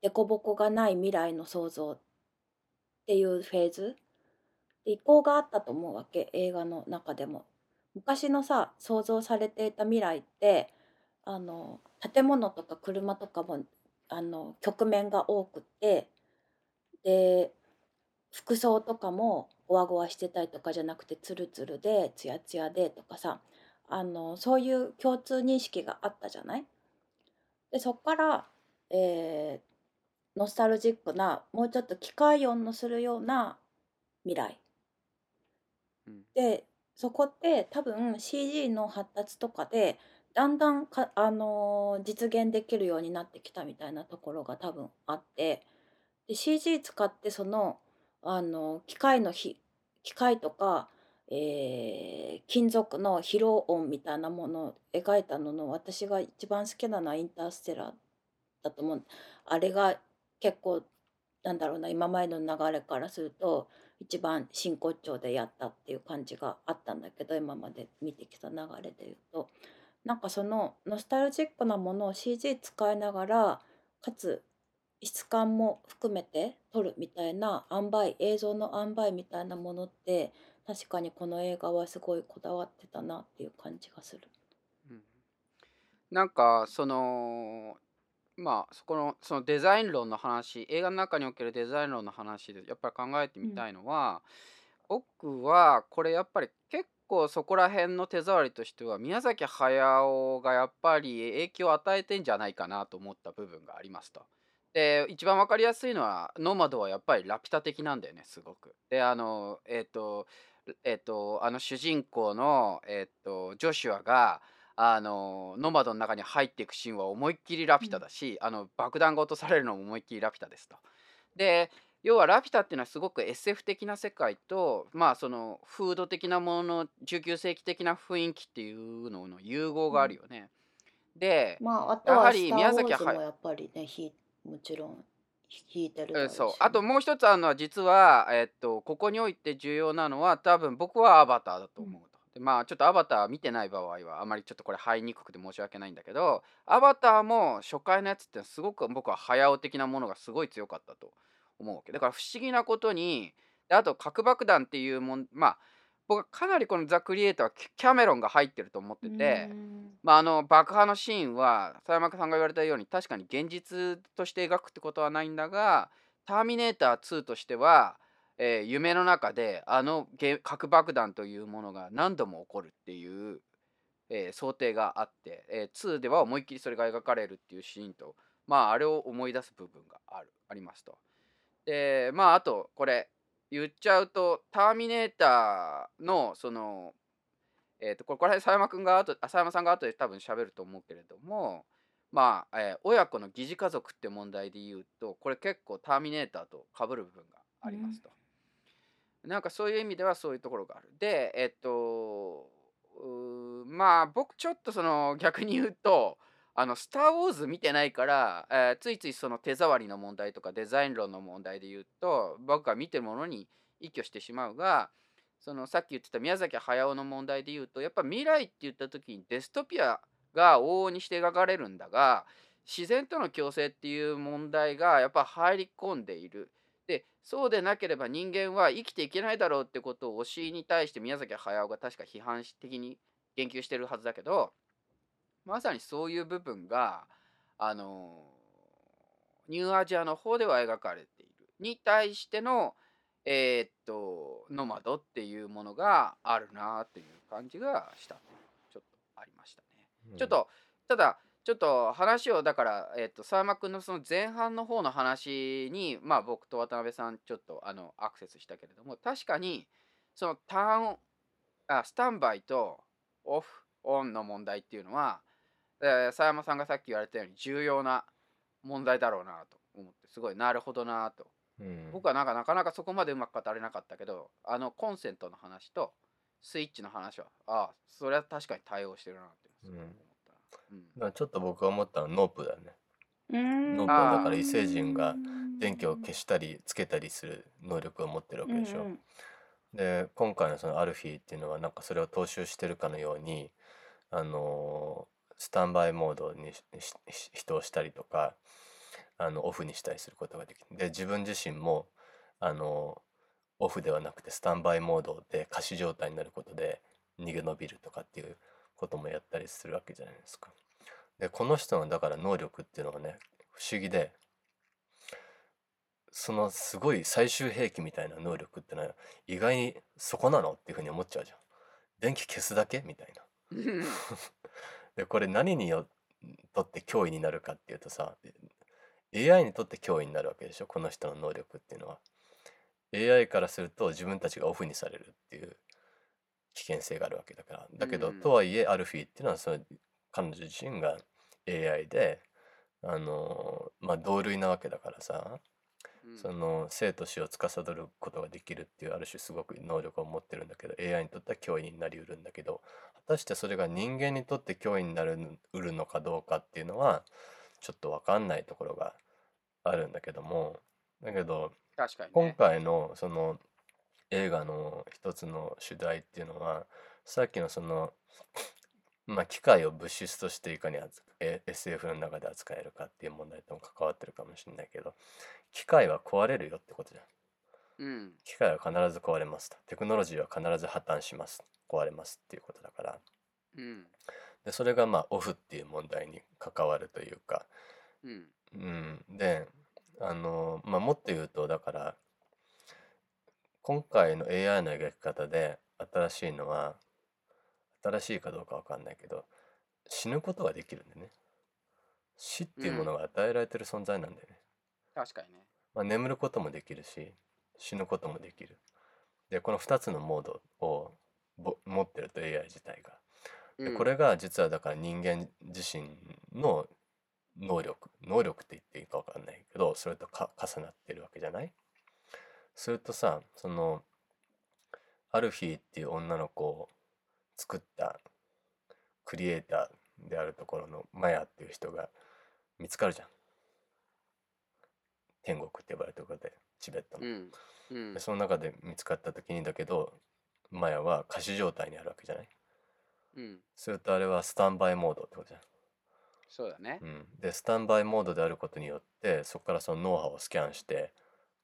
凸凹がない未来の想像っていうフェーズで移行があったと思うわけ映画の中でも。昔のさ想像されていた未来ってあの建物とか車とかもあの局面が多くてで服装とかもゴワゴワしてたりとかじゃなくてツルツルでツヤツヤでとかさあのそういう共通認識があったじゃない？でそっから、えーノスタルジックなもうちょっと機械音のするような未来。うん。でそこって多分 CG の発達とかでだんだんか、あのー実現できるようになってきたみたいなところが多分あって。で CG 使ってその、あの機械のひ機械とか、えー金属の疲労音みたいなものを描いたのの私が一番好きなのはインターステラーだと思うあれが結構なんだろうな今までの流れからすると一番真骨頂でやったっていう感じがあったんだけど今まで見てきた流れで言うとなんかそのノスタルジックなものを CG 使いながらかつ質感も含めて撮るみたいな塩梅映像の塩梅みたいなものって確かにこの映画はすごいこだわってたなっていう感じがする。うんなんかそのまあそこのそのデザイン論の話映画の中におけるデザイン論の話でやっぱり考えてみたいのは、僕はこれやっぱり結構そこら辺の手触りとしては宮崎駿がやっぱり影響を与えてんじゃないかなと思った部分がありますと。で一番わかりやすいのはノマドはやっぱりラピュタ的なんだよねすごく。であのえっ、とえっ、とあの主人公のえっ、とジョシュアがあのノマドの中に入っていくシーンは思いっきりラピュタだし、あの爆弾が落とされるのも思いっきりラピュタですと。で要はラピュタっていうのはすごく SF 的な世界とまあそのフード的なものの19世紀的な雰囲気っていうのの融合があるよね。で、まああとやはは「スター・ウり宮崎ォーズ」も駿やっぱりねひもちろん弾いてるだえろうしそう。あともう一つあるのは実は、えっとここにおいて重要なのは多分僕はアバターだと思うと。でまあちょっとアバター見てない場合はあまりちょっとこれ入りにくくて申し訳ないんだけどアバターも初回のやつってすごく僕は早尾的なものがすごい強かったと思うわけ。だから不思議なことにあと核爆弾っていうもんまあ僕はかなりこのザ・クリエイターはキキャメロンが入ってると思ってて。うんまあ、あの爆破のシーンは佐山さんが言われたように確かに現実として描くってことはないんだが「ターミネーター2」としては、えー夢の中であのゲ核爆弾というものが何度も起こるっていう、えー想定があって、えー2では思いっきりそれが描かれるっていうシーンとまああれを思い出す部分があるありますと。でまああとこれ言っちゃうと「ターミネーターの」そのえー、とこれこれ佐山君が後浅山さんが後で多分喋ると思うけれどもまあ、えー親子の疑似家族って問題で言うとこれ結構ターミネーターと被る部分がありますと。なんかそういう意味ではそういうところがある。でえっ、とまあ僕ちょっとその逆に言うと「あのスター・ウォーズ」見てないから、えーついついその手触りの問題とかデザイン論の問題で言うと僕が見てるものに依拠してしまうがそのさっき言ってた宮崎駿の問題で言うとやっぱ未来って言った時にデストピアが往々にして描かれるんだが自然との共生っていう問題がやっぱ入り込んでいる。でそうでなければ人間は生きていけないだろうってことを推しに対して宮崎駿が確か批判的に言及してるはずだけどまさにそういう部分があのニューアジアの方では描かれているに対してのえーっとノマドっていうものがあるなっていう感じがしたちょっとありましたね。ちょっとただちょっと話をだから、えっと佐山君のその前半の方の話にまあ僕と渡辺さんちょっとあのアクセスしたけれども確かにそのターンあスタンバイとオフオンの問題っていうのは、えー佐山さんがさっき言われたように重要な問題だろうなと思ってすごいなるほどなと。うん。僕はなんかなかなかそこまでうまく語れなかったけどあのコンセントの話とスイッチの話はああそれは確かに対応してるなって思った、うん。ちょっと僕が思ったのはノープだよねノープはだから異星人が電気を消したりつけたりする能力を持ってるわけでしょ、うんうん。で今回のそのアルフィーっていうのはなんかそれを踏襲してるかのようにあのースタンバイモードに人をしたりとかあのオフにしたりすることができるで自分自身もあのオフではなくてスタンバイモードで仮死状態になることで逃げ延びるとかっていうこともやったりするわけじゃないですか。でこの人のだから能力っていうのがね不思議でそのすごい最終兵器みたいな能力ってのは意外にそこなのっていうふうに思っちゃうじゃん。電気消すだけみたいな。うんでこれ何によとって脅威になるかっていうとさ AI にとって脅威になるわけでしょこの人の能力っていうのは。AI からすると自分たちがオフにされるっていう危険性があるわけだから。だけど、うんとはいえアルフィーっていうのはその彼女自身が AI であのまあ同類なわけだからさ、うんその生と死を司ることができるっていうある種すごく能力を持ってるんだけど AI にとっては脅威になりうるんだけど果たしてそれが人間にとって脅威になるうるのかどうかっていうのはちょっと分かんないところがあるんだけども。だけどね、今回のその映画の一つの主題っていうのはさっきのそのまあ機械を物質としていかに SF の中で扱えるかっていう問題とも関わってるかもしれないけど機械は壊れるよってことじゃん。うん。機械は必ず壊れますと。テクノロジーは必ず破綻します壊れますっていうことだから。うん。でそれがまあオフっていう問題に関わるというか。うん。うん、であのまあもっと言うとだから今回の AI の描き方で新しいのは新しいかどうかわかんないけど死ぬことができるんでね。死っていうものが与えられてる存在なんだよね、確かにね。まあ、眠ることもできるし死ぬこともできる。でこの2つのモードをぼ持ってると AI 自体が。でうん。これが実はだから人間自身の能力能力って言っていいか分かんないけどそれとか重なってるわけじゃない？するとさそのアルフィーっていう女の子を作ったクリエイターであるところのマヤっていう人が見つかるじゃん。天国って呼ばれてるところでチベットの。う。ん。うん。でその中で見つかった時にだけどマヤは仮死状態にあるわけじゃない？うん。するとあれはスタンバイモードってことじゃん。そうだね。うん、でスタンバイモードであることによってそこからその脳波をスキャンして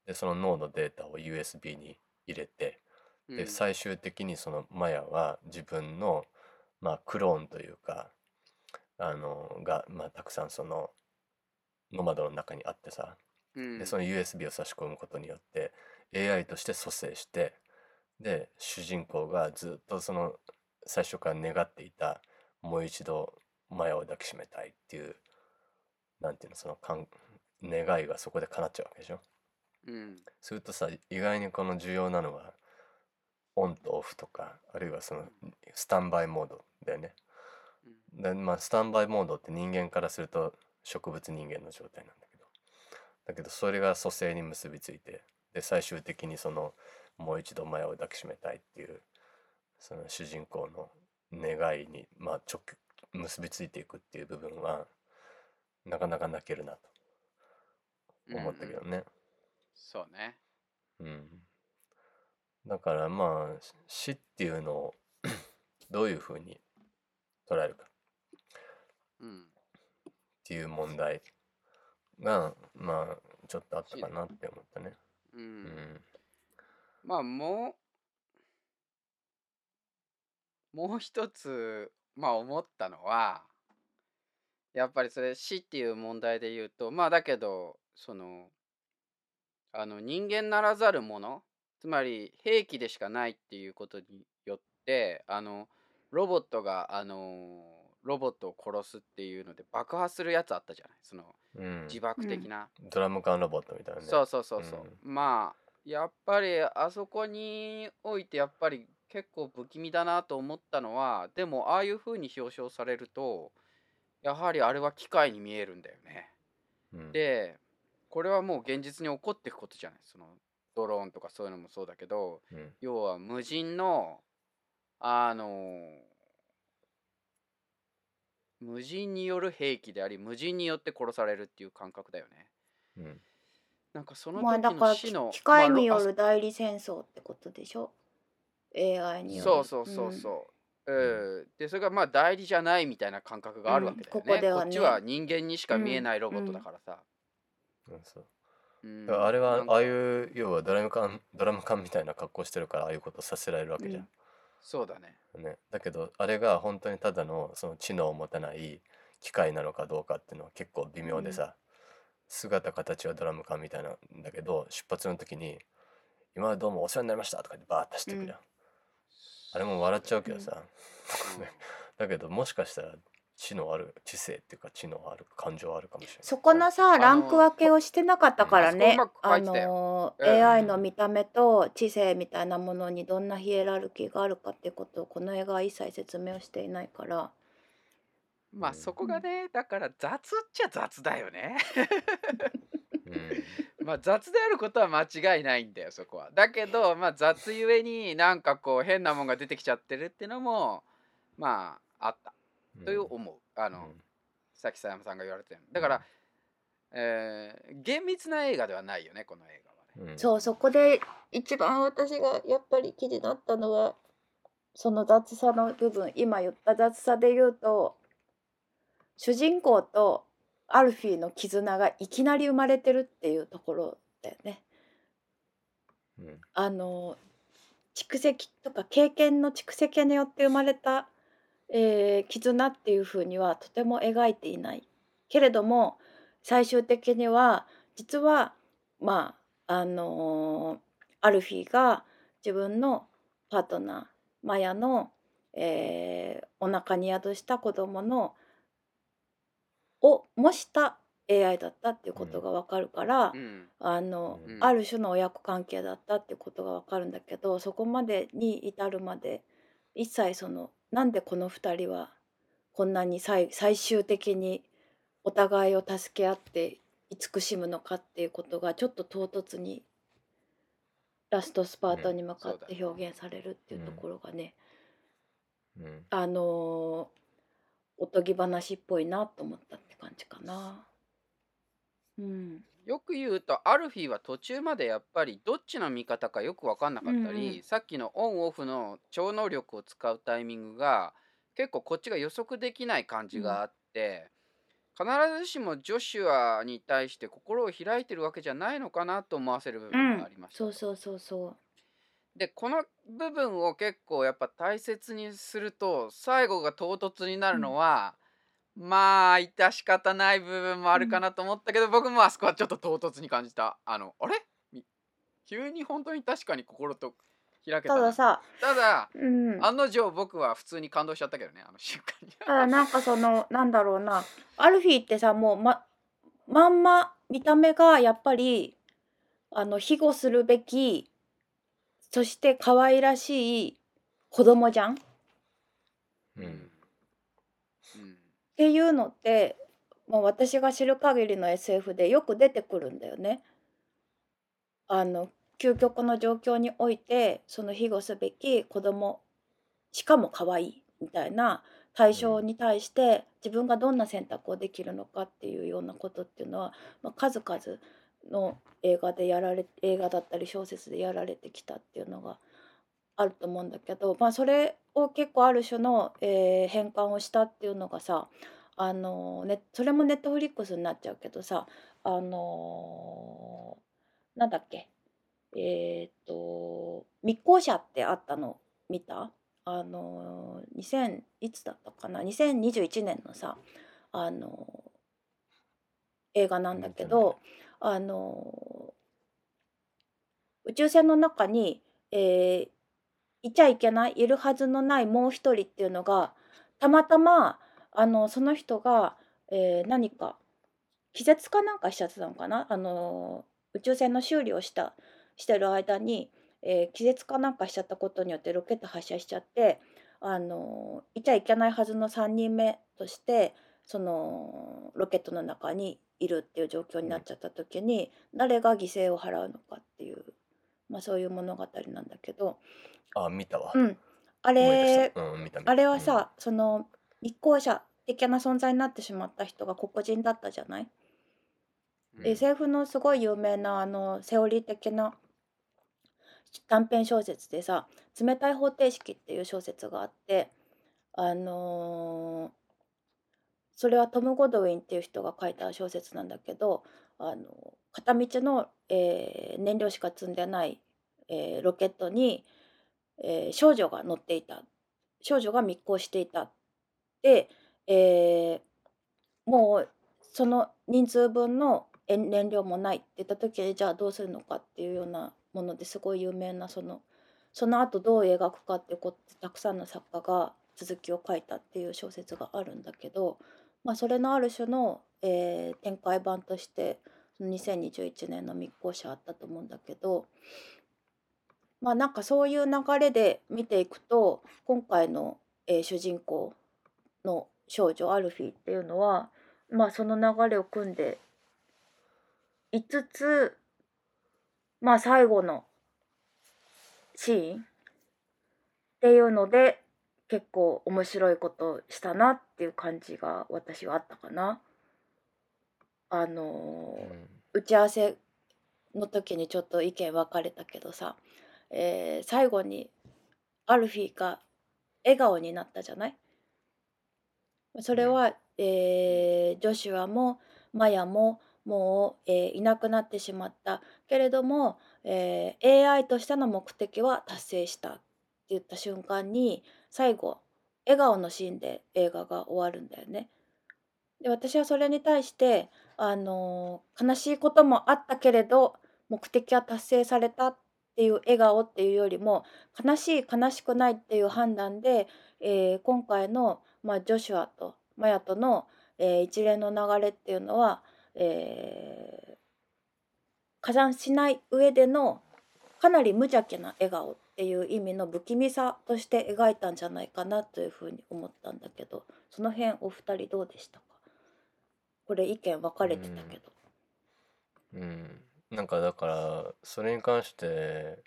でその脳のデータを USB に入れてでうん。最終的にそのマヤは自分の、まあ、クローンというかあのが、まあ、たくさんそのノマドの中にあってさ。うん。でその USB を差し込むことによって AI として蘇生してで主人公がずっとその最初から願っていたもう一度マヤを抱きしめたいっていうなんていうのそのかん願いがそこで叶っちゃうわけでしょ？うん。するとさ意外にこの重要なのはオンとオフとかあるいはそのスタンバイモードだよね。でまあスタンバイモードって人間からすると植物人間の状態なんだけど。だけどそれが蘇生に結びついてで最終的にそのもう一度マヤを抱きしめたいっていうその主人公の願いにまあ直結びついていくっていう部分はなかなか泣けるなと思ったけどね。そうね。うん、だからまあし死っていうのを どういうふうに捉えるか。うん。っていう問題がまあちょっとあったかなって思ったね。ううんんまあもう もう一つまあ思ったのはやっぱりそれ死っていう問題で言うとまあだけどそのあの人間ならざるものつまり兵器でしかないっていうことによってあのロボットがあのロボットを殺すっていうので爆破するやつあったじゃない？そのうん。自爆的な、ドラム缶ロボットみたいなね。そうそうそうそう、まあやっぱりあそこにおいてやっぱり結構不気味だなと思ったのはでもああいう風に表彰されるとやはりあれは機械に見えるんだよね。うん、でこれはもう現実に起こっていくことじゃない。そのドローンとかそういうのもそうだけどうん。要は無人のあの無人による兵器であり無人によって殺されるっていう感覚だよね。うんなんかそのまあ時だから機械にまあよる代理戦争ってことでしょ？AI による。そうそうそうそう、うん。でそれがまあ代理じゃないみたいな感覚があるわけだよね,、うん。ここではね。っちは人間にしか見えないロボットだからさ、うん。そうう。ん。だからあれはなんかああいう要はドラム缶ドラム缶みたいな格好してるからああいうことさせられるわけじゃん、そうだね。ね、だけどあれが本当にただのその知能を持たない機械なのかどうかっていうのは結構微妙でさ、姿形はドラム缶みたいなんだけど出発の時に「今までどうもお世話になりました」とか言ってバーッと走ってくじゃん、あれも笑っちゃうけどさ、だけどもしかしたら知能ある知性っていうか知能ある感情あるかもしれないそこのさのランク分けをしてなかったからね。あのうん。AI の見た目と知性みたいなものにどんなヒエラルキーがあるかっていうことをこの映画は一切説明をしていないからまあそこがねだから雑っちゃ雑だよね。うん。まあ雑であることは間違いないんだよそこは。だけどまあ雑ゆえになんかこう変なもんが出てきちゃってるっていうのもまああったという思う。あの、さっき佐山さんが言われたようにだから、えー厳密な映画ではないよねこの映画はね。うん。そうそこで一番私がやっぱり気になったのはその雑さの部分今言った雑さで言うと主人公とアルフィーの絆がいきなり生まれてるっていうところだよね。うんあの蓄積とか経験の蓄積によって生まれた、えー絆っていうふうにはとても描いていないけれども最終的には実はまああのアルフィーが自分のパートナーマヤの、えーお腹に宿した子供のを模した AI だったっていうことがわかるから、うん。あの、うん。ある種の親子関係だったっていうことがわかるんだけどそこまでに至るまで一切そのなんでこの2人はこんなに最最終的にお互いを助け合って慈しむのかっていうことがちょっと唐突にラストスパートに向かって表現されるっていうところがね、うん。あのーおとぎ話っぽいなと思ったって感じかな。うん、よく言うとアルフィーは途中までやっぱりどっちの味方かよく分かんなかったり、うんうんさっきのオンオフの超能力を使うタイミングが結構こっちが予測できない感じがあって、必ずしもジョシュアに対して心を開いてるわけじゃないのかなと思わせる部分がありました。そうそうそうそう。でこの部分を結構やっぱ大切にすると最後が唐突になるのは、まあ致し方ない部分もあるかなと思ったけど、僕もあそこはちょっと唐突に感じた。あのあれ？み急に本当に確かに心と開けたな。たださ、ただうん、案の定僕は普通に感動しちゃったけどねあの瞬間に。ただなんかそのなんだろうな。アルフィーってさもうままんま見た目がやっぱりあの庇護するべきそして可愛らしい子供じゃん？っうんうんていうのってもう私が知る限りの SF でよく出てくるんだよね。あの究極の状況においてその庇護すべき子供しかも可愛いみたいな対象に対して自分がどんな選択をできるのかっていうようなことっていうのは、まあ、数々の映画でやられ映画だったり小説でやられてきたっていうのがあると思うんだけど、まあ、それを結構ある種の、えー変換をしたっていうのがさあのね、それもネットフリックスになっちゃうけどさあのーなんだっけえーと密航者ってあったの？見た？あのー2000いつだったかな？2021年のさあの映画なんだけどあの宇宙船の中に、えーいちゃいけないいるはずのないもう一人っていうのがたまたまあのその人が、えー何か気絶かなんかしちゃってたのかな？あの宇宙船の修理をしたしてる間に、えー気絶かなんかしちゃったことによってロケット発射しちゃってあのいちゃいけないはずの3人目としてそのロケットの中にいるっていう状況になっちゃった時に、誰が犠牲を払うのかっていう、まあ、そういう物語なんだけど、あ見たわ。うん、あれた。うん見たあれはさ、その立候補者的な存在になってしまった人が黒人だったじゃない、うん。で SF のすごい有名なあのセオリー的な短編小説でさ「冷たい方程式」っていう小説があってあのーそれはトム・ゴドウィンっていう人が書いた小説なんだけどあの片道の、えー燃料しか積んでない、えーロケットに、えー少女が乗っていた。少女が密航していた。で、えーもうその人数分の燃料もないって言った時にじゃあどうするのかっていうようなものですごい有名なそのその後どう描くかっていうことたくさんの作家が続きを書いたっていう小説があるんだけど、まあ、それのある種の、えー展開版として2021年の密航者あったと思うんだけどまあなんかそういう流れで見ていくと今回の、えー主人公の少女アルフィーっていうのはまあその流れを組んでいつつまあ最後のシーンっていうので結構面白いことをしたなっていう感じが私はあったかな。あのーうん打ち合わせの時にちょっと意見分かれたけどさ、えー最後にアルフィーが笑顔になったじゃない？それは、えージョシュアもマヤももう、えーいなくなってしまったけれども、えー AI としての目的は達成したって言った瞬間に最後笑顔のシーンで映画が終わるんだよね。で私はそれに対してあの悲しいこともあったけれど目的は達成されたっていう笑顔っていうよりも悲しい悲しくないっていう判断で、えー今回の、まあ、ジョシュアとマヤとの、えー一連の流れっていうのは、えー加算しない上でのかなり無邪気な笑顔っていう意味の不気味さとして描いたんじゃないかなというふうに思ったんだけどその辺お二人どうでしたか？これ意見分かれてたけど。うん、なんかだからそれに関して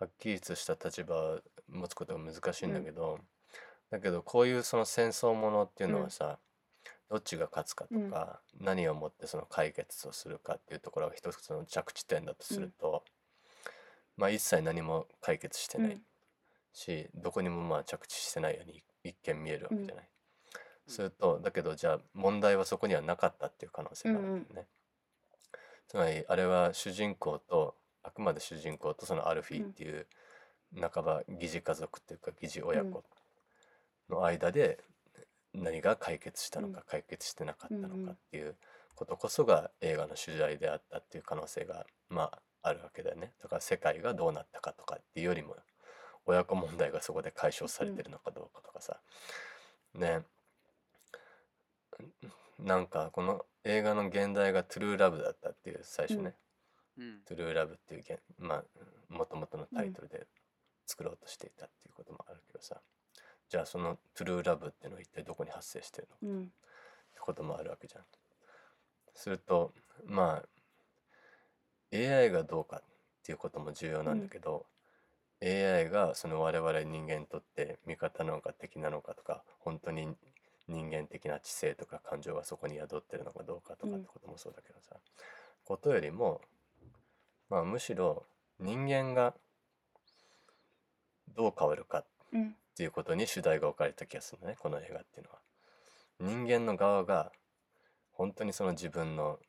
はっきりとした立場を持つことが難しいんだけど、だけどこういうその戦争ものっていうのはさ、どっちが勝つかとか、何をもってその解決をするかっていうところが一つの着地点だとすると、まあ一切何も解決してないし、どこにもまあ着地してないように一見見えるわけじゃない。するとだけどじゃあ問題はそこにはなかったっていう可能性があるんだよね。つまりあれは主人公とあくまで主人公とそのアルフィーっていう半ば疑似家族っていうか疑似親子の間で何が解決したのか解決してなかったのかっていうことこそが映画の主題であったっていう可能性がまああるわけだよね。だから世界がどうなったかとかっていうよりも親子問題がそこで解消されてるのかどうかとかさ。ね。なんかこの映画の現代がトゥルーラブだったっていう最初ね、うん。トゥルーラブっていうげんまあもともとのタイトルで作ろうとしていたっていうこともあるけどさ、じゃあそのトゥルーラブっていうのは一体どこに発生してるのかうんってこともあるわけじゃん。するとまあ AI がどうかっていうことも重要なんだけど、AI がその我々人間にとって味方なのか敵なのかとか本当に人間的な知性とか感情がそこに宿ってるのかどうかとかってこともそうだけどさ、ことよりもまあむしろ人間がどう変わるかうん。っていうことに主題が置かれた気がするのねこの映画っていうのは。人間の側が本当にその自分のうん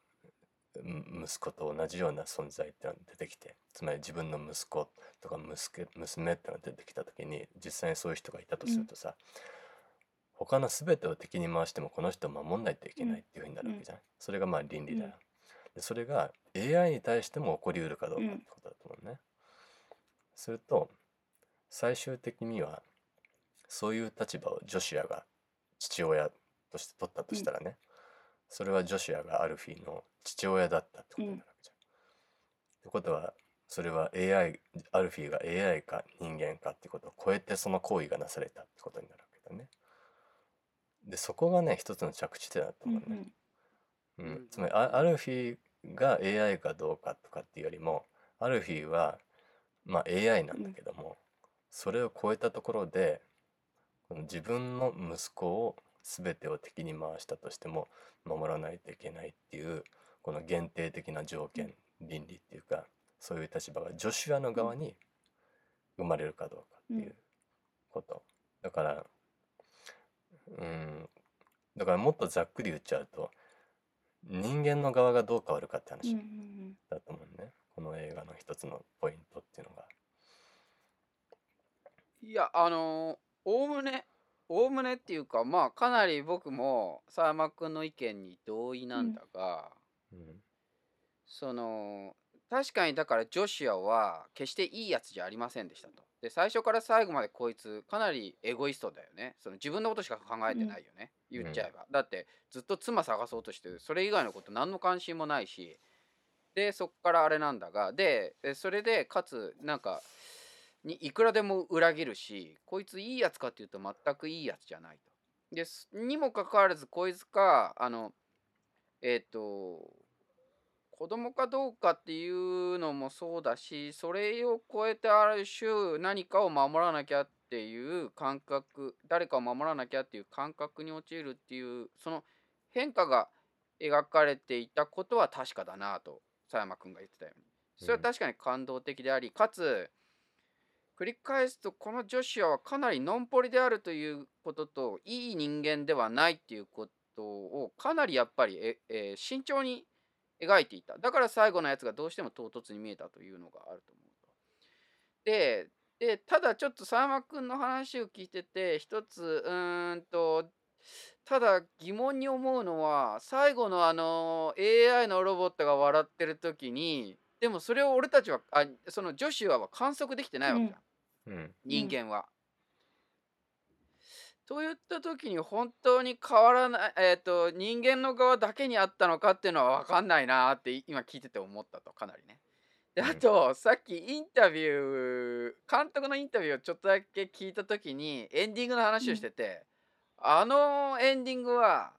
息子と同じような存在ってのが出てきてつまり自分の息子とか息子娘ってのが出てきた時に実際にそういう人がいたとするとさ、他の全てを敵に回してもこの人を守んないといけないっていうふうになるわけじゃない、それがまあ倫理だよ、でそれが AI に対しても起こりうるかどうかってことだと思うね、すると最終的にはそういう立場をジョシュアが父親として取ったとしたらね、それはジョシュアがアルフィーの父親だったってことになるわけじゃん。ってことはそれは AI アルフィーが AI か人間かってことを超えてその行為がなされたってことになるわけだね。でそこがね一つの着地点だとうん思うね。ううんん、つまりアアルフィが AI かどうかとかっていうよりもアルフィはまあ AI なんだけども、それを超えたところでこの自分の息子を全てを敵に回したとしても守らないといけないっていうこの限定的な条件倫理っていうかそういう立場がジョシュアの側に生まれるかどうかっていうこと。だからうんだからもっとざっくり言っちゃうと人間の側がどう変わるかって話んだと思うね、この映画の一つのポイントっていうのが。いやあのおおむねおおむねっていうかまあかなり僕も佐山君の意見に同意なんだが、うんその確かにだからジョシュアは決していいやつじゃありませんでしたと。で最初から最後までこいつかなりエゴイストだよね。その自分のことしか考えてないよね。うん言っちゃえば。だってずっと妻探そうとしてそれ以外のこと何の関心もないしでそっからあれなんだがでえそれでかつなんかにいくらでも裏切るしこいついいやつかっていうと全くいいやつじゃないと。ですにもかかわらずこいつかあのえっ、と子供かどうかっていうのもそうだしそれを超えてある種何かを守らなきゃっていう感覚誰かを守らなきゃっていう感覚に陥るっていうその変化が描かれていたことは確かだなと佐山君が言ってたようにそれは確かに感動的であり、かつ繰り返すとこのジョシュアはかなりのんぽりであるということといい人間ではないっていうことをかなりやっぱりえ、えー慎重に描いていただから最後のやつがどうしても唐突に見えたというのがあると思うと。ででただちょっと佐山君の話を聞いてて一つうーんとただ疑問に思うのは最後のあの AI のロボットが笑ってる時にでもそれを俺たちはあそのジョシュアは観測できてないわけじゃん、うん人間は。といった時に本当に変わらない、えー、と人間の側だけにあったのかっていうのは分かんないなって今聞いてて思ったとかなりね。でうん。あとさっきインタビュー監督のインタビューをちょっとだけ聞いた時にエンディングの話をしてて、あのエンディングは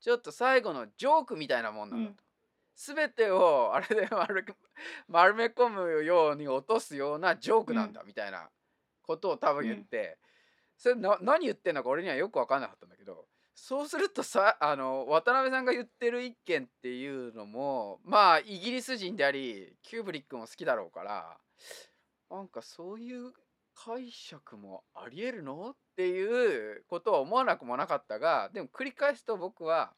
ちょっと最後のジョークみたいなもんなんだと。全てをあれで丸丸め込むように落とすようなジョークなんだみたいなことを多分言って、それな何言ってんのか俺にはよく分かんなかったんだけどそうするとさあの渡辺さんが言ってる一件っていうのもまあイギリス人でありキューブリックも好きだろうからなんかそういう解釈もありえるのっていうことは思わなくもなかったがでも繰り返すと僕は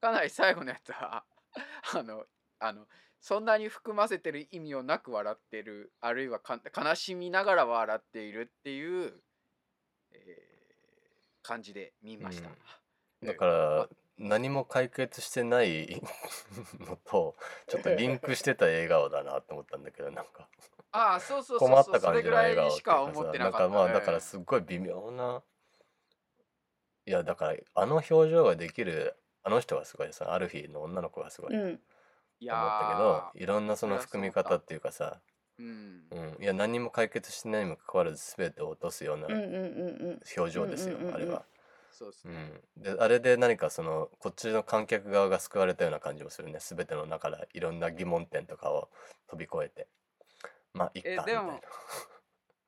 かなり最後のやつは あのあのそんなに含ませてる意味をなく笑ってるあるいはか悲しみながら笑っているっていう、えー感じで見ました。だから何も解決してない のとちょっとリンクしてた笑顔だなと思ったんだけどなんか。ああそうそうそう困っそうた感じのそれぐらい笑顔しか思かってなかった、さなんかまあだからすっごい微妙ないやだからあの表情ができるあの人がすごいさアルフィーの女の子がすごいと思ったけどいろんなその含み方っていうかさ、うん。うん、いや何も解決してないにもかかわらず全てを落とすようなうんうんうんうん。表情ですよ、あれは。そうですね、うん、であれで何かそのこっちの観客側が救われたような感じもするね。全ての中からいろんな疑問点とかを飛び越えて。まあいっかみたいな。えでも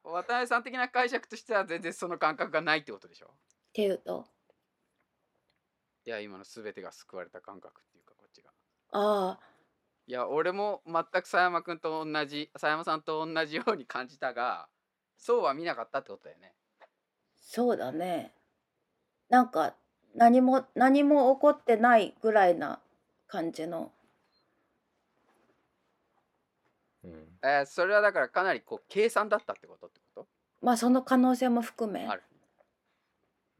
渡辺さん的な解釈としては全然その感覚がないってことでしょ？っていうと？いや今の全てが救われた感覚っていうかこっちが。ああいや俺も全く佐山君と同じ佐山さんと同じように感じたがそうは見なかったってことだよね。そうだね。なんか何も何も起こってないぐらいな感じの。うん。えーそれはだからかなりこう計算だったってことってこまあその可能性も含め。とある。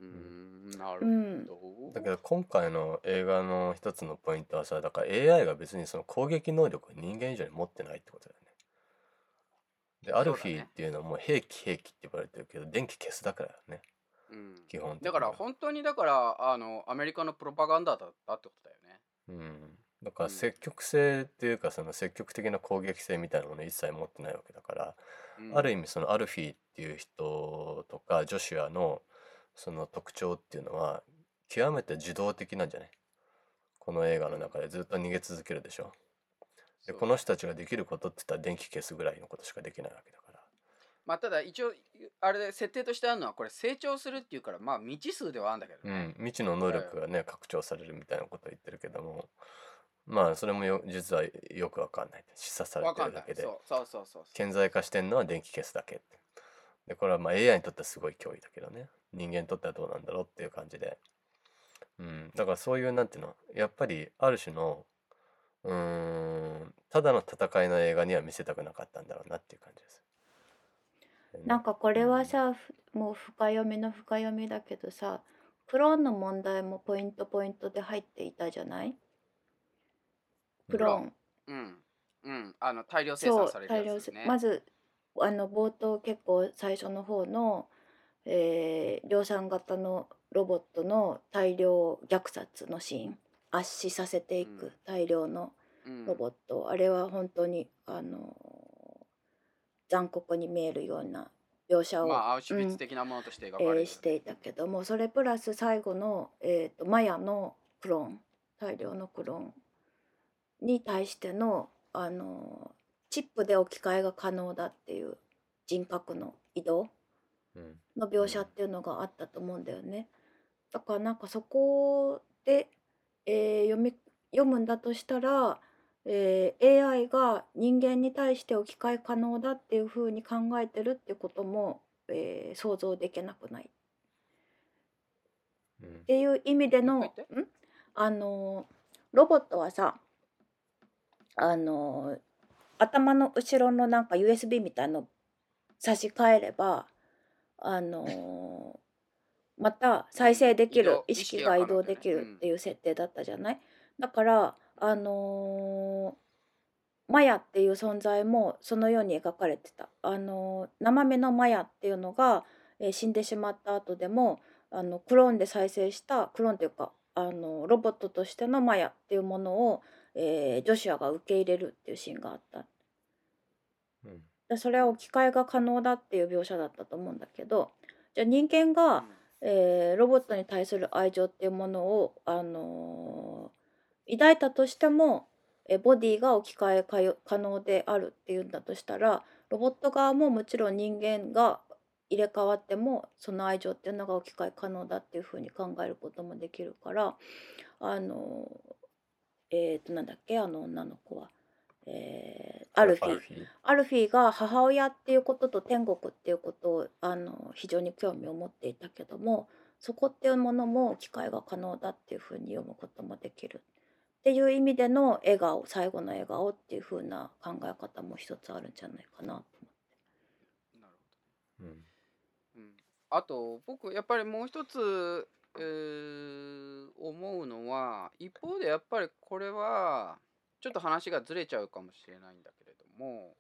うーんなるうん。ほど、だけど今回の映画の一つのポイントはさだから AI が別にその攻撃能力を人間以上に持ってないってことだよね。でアルフィーっていうのはもう兵器兵器って言われてるけど電気消すだからだよね。うん、基本だから本当にだからあのアメリカのプロパガンダだったってことだよね。うん、だからうん積極性っていうかその積極的な攻撃性みたいなものを一切持ってないわけだから、うん。ある意味そのアルフィーっていう人とかジョシュアのその特徴っていうのは極めて受動的なんじゃない？ここの映画の中でずっと逃げ続けるでしょ。でこの人たちができることって言ったら電気消すぐらいのことしかできないわけだから。まあただ一応あれで設定としてあるのはこれ成長するっていうからまあ未知数ではあるんだけどうね、ん未知の能力がね拡張されるみたいなことを言ってるけどもまあそれもよ実はよくわかんない示唆されてるだけで。そうそうそうそう顕在化してんのは電気消すだけでこれはまあ AI にとってはすごい脅威だけどね。人間にとってはどうなんだろうっていう感じでうん。だからそういうなんていうのやっぱりある種のうーんただの戦いの映画には見せたくなかったんだろうなっていう感じです。なんかこれはさ、ふもう深読みの深読みだけどさクローンの問題もポイントポイントで入っていたじゃない？クローン。うん。うん。あの大量生そう産される大量せやつですね。まずあの冒頭結構最初の方の、えー量産型のロボットの大量虐殺のシーン圧死させていうん。く大量のうん。ロボット、あれは本当にあの残酷に見えるような描写を、まあアウシュビッうんツ的なものとして描かえれる、ーしていたけどもそれプラス最後の、えー、とマヤのクローン大量のクローンに対してのあのチップで置き換えが可能だっていう人格の移動うん。の描写っていうのがあったと思うんだよね。だからなんかそこで、えー読み読むんだとしたら、えー AI が人間に対して置き換え可能だっていうふうに考えてるってことも、えー想像できなくない？っうん。ていう意味でのん？あのロボットはさあの頭の後ろのなんか USB みたいの差し替えればあのまた再生できる意識が移動できるっていう設定だったじゃない、だからあのマヤっていう存在もそのように描かれてた、あの生身のマヤっていうのが、えー死んでしまった後でもあのクローンで再生したクローンというかあのロボットとしてのマヤっていうものを、えージョシュアが受け入れるっていうシーンがあった。うん。でそれは置き換えが可能だっていう描写だったと思うんだけどじゃあ人間が、えーロボットに対する愛情っていうものを、あのー抱いたとしても、えーボディが置き換え可能であるっていうんだとしたらロボット側ももちろん人間が入れ替わってもその愛情っていうのが置き換え可能だっていうふうに考えることもできるからあのーえっ、となんだっけあの女の子は、えーアルフィアルフィー。が母親っていうことと天国っていうことをあの非常に興味を持っていたけどもそこっていうものも機会が可能だっていうふうに読むこともできるっていう意味での笑顔最後の笑顔っていうふうな考え方も一つあるんじゃないかなとなるほどうんうん。あと僕やっぱりもう一つ、えー思うのは一方でやっぱりこれはちょっと話がずれちゃうかもしれないんだけれども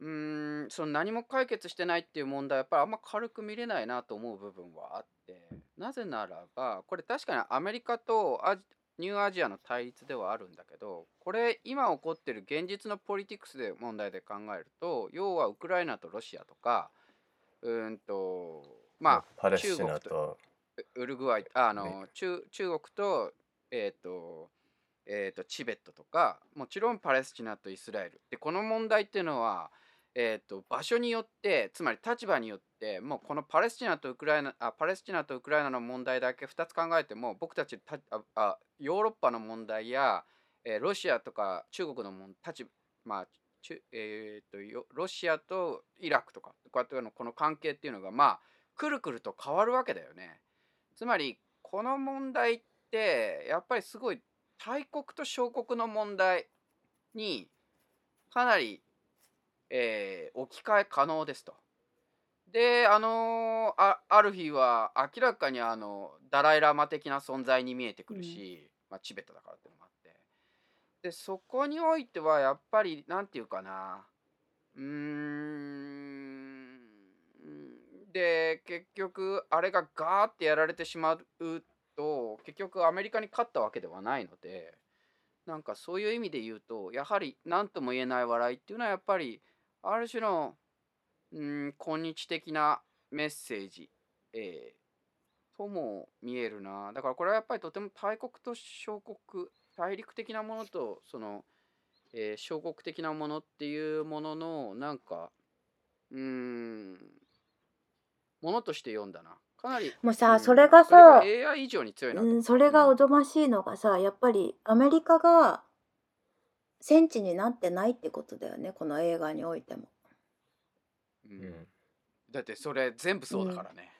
うーんその何も解決してないっていう問題はやっぱりあんま軽く見れないなと思う部分はあってなぜならばこれ確かにアメリカとアジニューアジアの対立ではあるんだけどこれ今起こってる現実のポリティクスで問題で考えると要はウクライナとロシアとかうーんとまあ中国とウウルグアイあの、ね。中中国と,、えーとえー、とチベットとかもちろんパレスチナとイスラエルでこの問題っていうのは、えー、と場所によってつまり立場によってもうこのパレスチナとウクライナあパレスチナとウクライナの問題だけ2つ考えても僕たちたああヨーロッパの問題や、えーロシアとか中国の問立場まあ中えー、とよロシアとイラクとかこうやってのこの関係っていうのがまあくるくると変わるわけだよね。つまりこの問題ってやっぱりすごい大国と小国の問題にかなり、えー置き換え可能ですと。であのーあある日は明らかにあのダライ・ラマ的な存在に見えてくるし、まあ、チベットだからっていうのもあって。でそこにおいてはやっぱりなんていうかな。うーん。で結局あれがガーってやられてしまうと結局アメリカに勝ったわけではないのでなんかそういう意味で言うとやはり何とも言えない笑いっていうのはやっぱりある種のうん今日的なメッセージ、えーとも見えるな。だからこれはやっぱりとても大国と小国大陸的なものとその、えー小国的なものっていうもののなんかうんものとして読んだな。かなり。もうさ、うん。それがそれがさ、AI 以上に強いなと。うん、それがおぞましいのがさ、やっぱりアメリカが戦地になってないってことだよね、この映画においても。うん。うん。だってそれ全部そうだからね、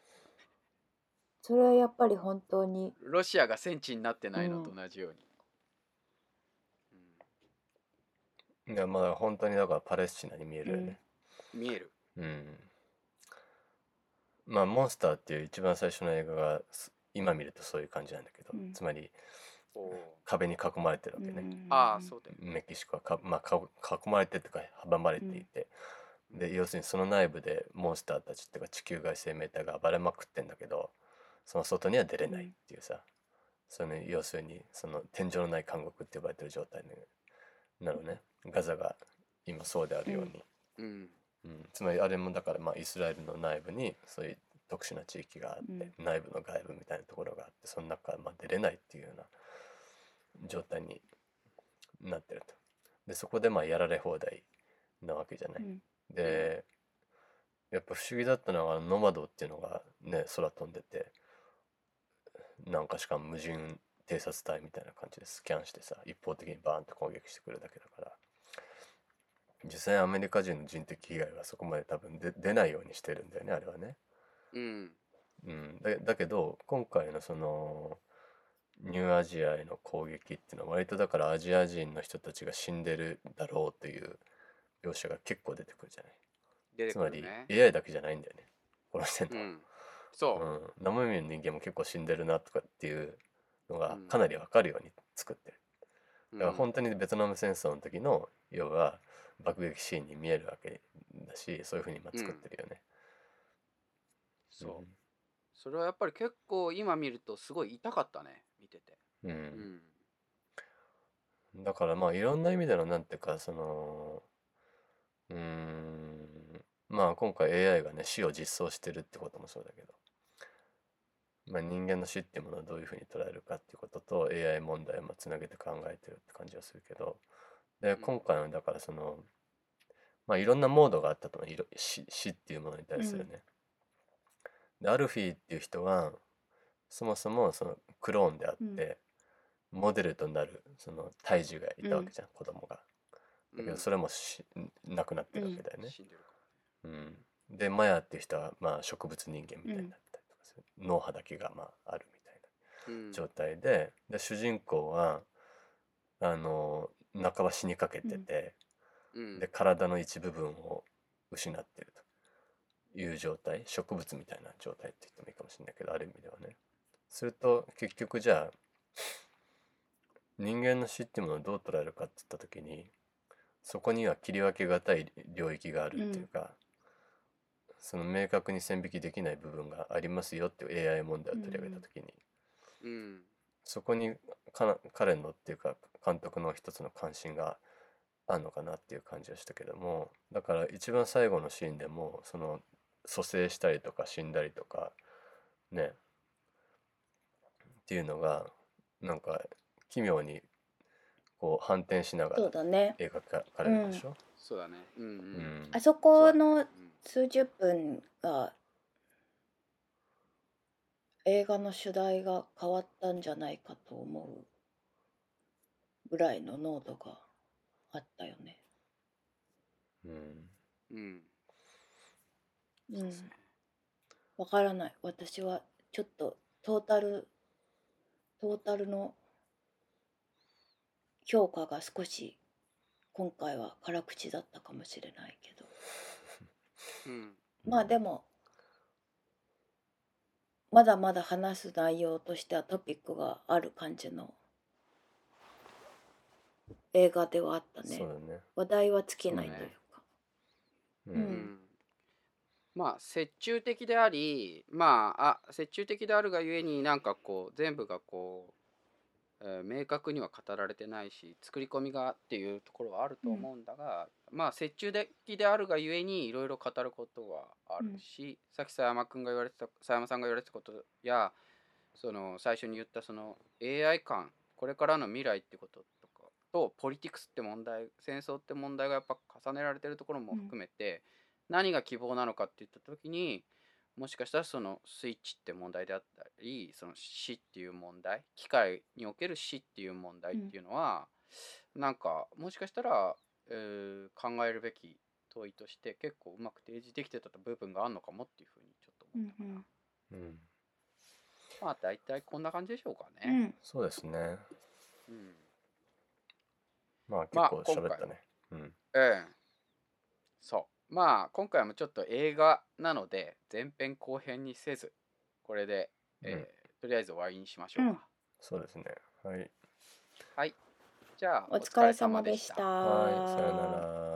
それはやっぱり本当に、ロシアが戦地になってないのと同じように、いやまあ本当にだからパレスチナに見えるよね。うん。見える。うん、まあモンスターっていう一番最初の映画がす今見るとそういう感じなんだけど、うん。つまり壁に囲まれてるわけね、うん。ああそうだよメキシコはか、まあ、か囲まれてとか阻まれていて、で要するにその内部でモンスターたちっていうか地球外生命体が暴れまくってんだけどその外には出れないっていうさ、その要するにその天井のない監獄って呼ばれてる状態なのね。ガザが今そうであるように、うんうんつまりあれもだからまあイスラエルの内部にそういう特殊な地域があって、内部の外部みたいなところがあってその中からまあ出れないっていうような状態になってると。でそこでまあやられ放題なわけじゃない。うんでやっぱ不思議だったのがノマドっていうのがね空飛んでてなんかしかも無人偵察隊みたいな感じでスキャンしてさ一方的にバーンと攻撃してくるだけだから実際アメリカ人の人的被害はそこまで多分で出ないようにしてるんだよねあれはね。うん。うん、だだけど今回のそのニューアジアへの攻撃っていうのは割とだからアジア人の人たちが死んでるだろうという描写が結構出てくるじゃない。出てつまり AI だけじゃないんだよね殺してんのは、うんそう、うん。生身の人間も結構死んでるなとかっていうのがうん。かなりわかるように作ってる、うん。だから本当にベトナム戦争の時の要は爆撃シーンに見えるわけだしそういうふうに今作ってるよね、そう。それはやっぱり結構今見るとすごい痛かったね見てて。うん、だからまあいろんな意味でのなんていうかそのうーんまあ今回 AI がね死を実装してるってこともそうだけど、まあ、人間の死っていうものをどういうふうに捉えるかっていうことと AI 問題をまあつなげて考えてるって感じはするけど。でうん。今回のだからそのまあいろんなモードがあったと。思ういろ死死っていうものに対するね。でアルフィーっていう人はそもそもそのクローンであって、モデルとなるその胎児がいたわけじゃん、子供が。だけどそれもしなくなってるわけだよね。うん。でマヤっていう人はまあ植物人間みたいになったりとかする、脳波だけがまああるみたいな状態で。で主人公はあの半ば死にかけてて、うん。で体の一部分を失ってると。いう状態。植物みたいな状態って言ってもいいかもしれないけどある意味ではね。すると結局じゃあ人間の死っていうものをどう捉えるかって言った時にそこには切り分けがたい領域があるっていうか、その明確に線引きできない部分がありますよっていう AI 問題を取り上げた時に、うん。そこにかな彼のっていうか監督の一つの関心があるのかなっていう感じはしたけどもだから一番最後のシーンでもその蘇生したりとか死んだりとかね。っていうのがなんか奇妙にこう反転しながそうらだね。描かれるでしょ？そうだね。うんううん。んあそこのうん。数十分が映画の主題が変わったんじゃないかと思うぐらいの濃度があったよね。うんうんうん。わからない。私はちょっとトータルトータルの評価が少し今回は辛口だったかもしれないけど。うんまあでもまだまだ話す内容としてはトピックがある感じの映画ではあったね。そうだね。話題は尽きないというそうねか。ううん。うん。まあ折衷的でありまああ折衷的であるがゆえになんかこう全部がこうえー明確には語られてないし作り込みがっていうところはあると思うんだが、まあ折衷的であるがゆえにいろいろ語ることはあるし、さっき佐山君が言われてた佐山さんが言われてたことやその最初に言ったその AI 感これからの未来ってこととポリティクスって問題戦争って問題がやっぱ重ねられてるところも含めて、何が希望なのかって言った時にもしかしたらそのスイッチって問題であったりその死っていう問題機械における死っていう問題っていうのは、なんかもしかしたら、えー考えるべき問いとして結構うまく提示できてた部分があるのかもっていうふうにちょっと思ったかな、うんうん、まあ大体こんな感じでしょうかうね、ん。そうですね。うんまあ結まあ構喋ったね、うん。ええそう。まあ今回もちょっと映画なので前編後編にせずこれで、えーとりあえず終わりにしましょうか、そうですね。はい。はい。じゃあお疲れ様でした。はい。さよなら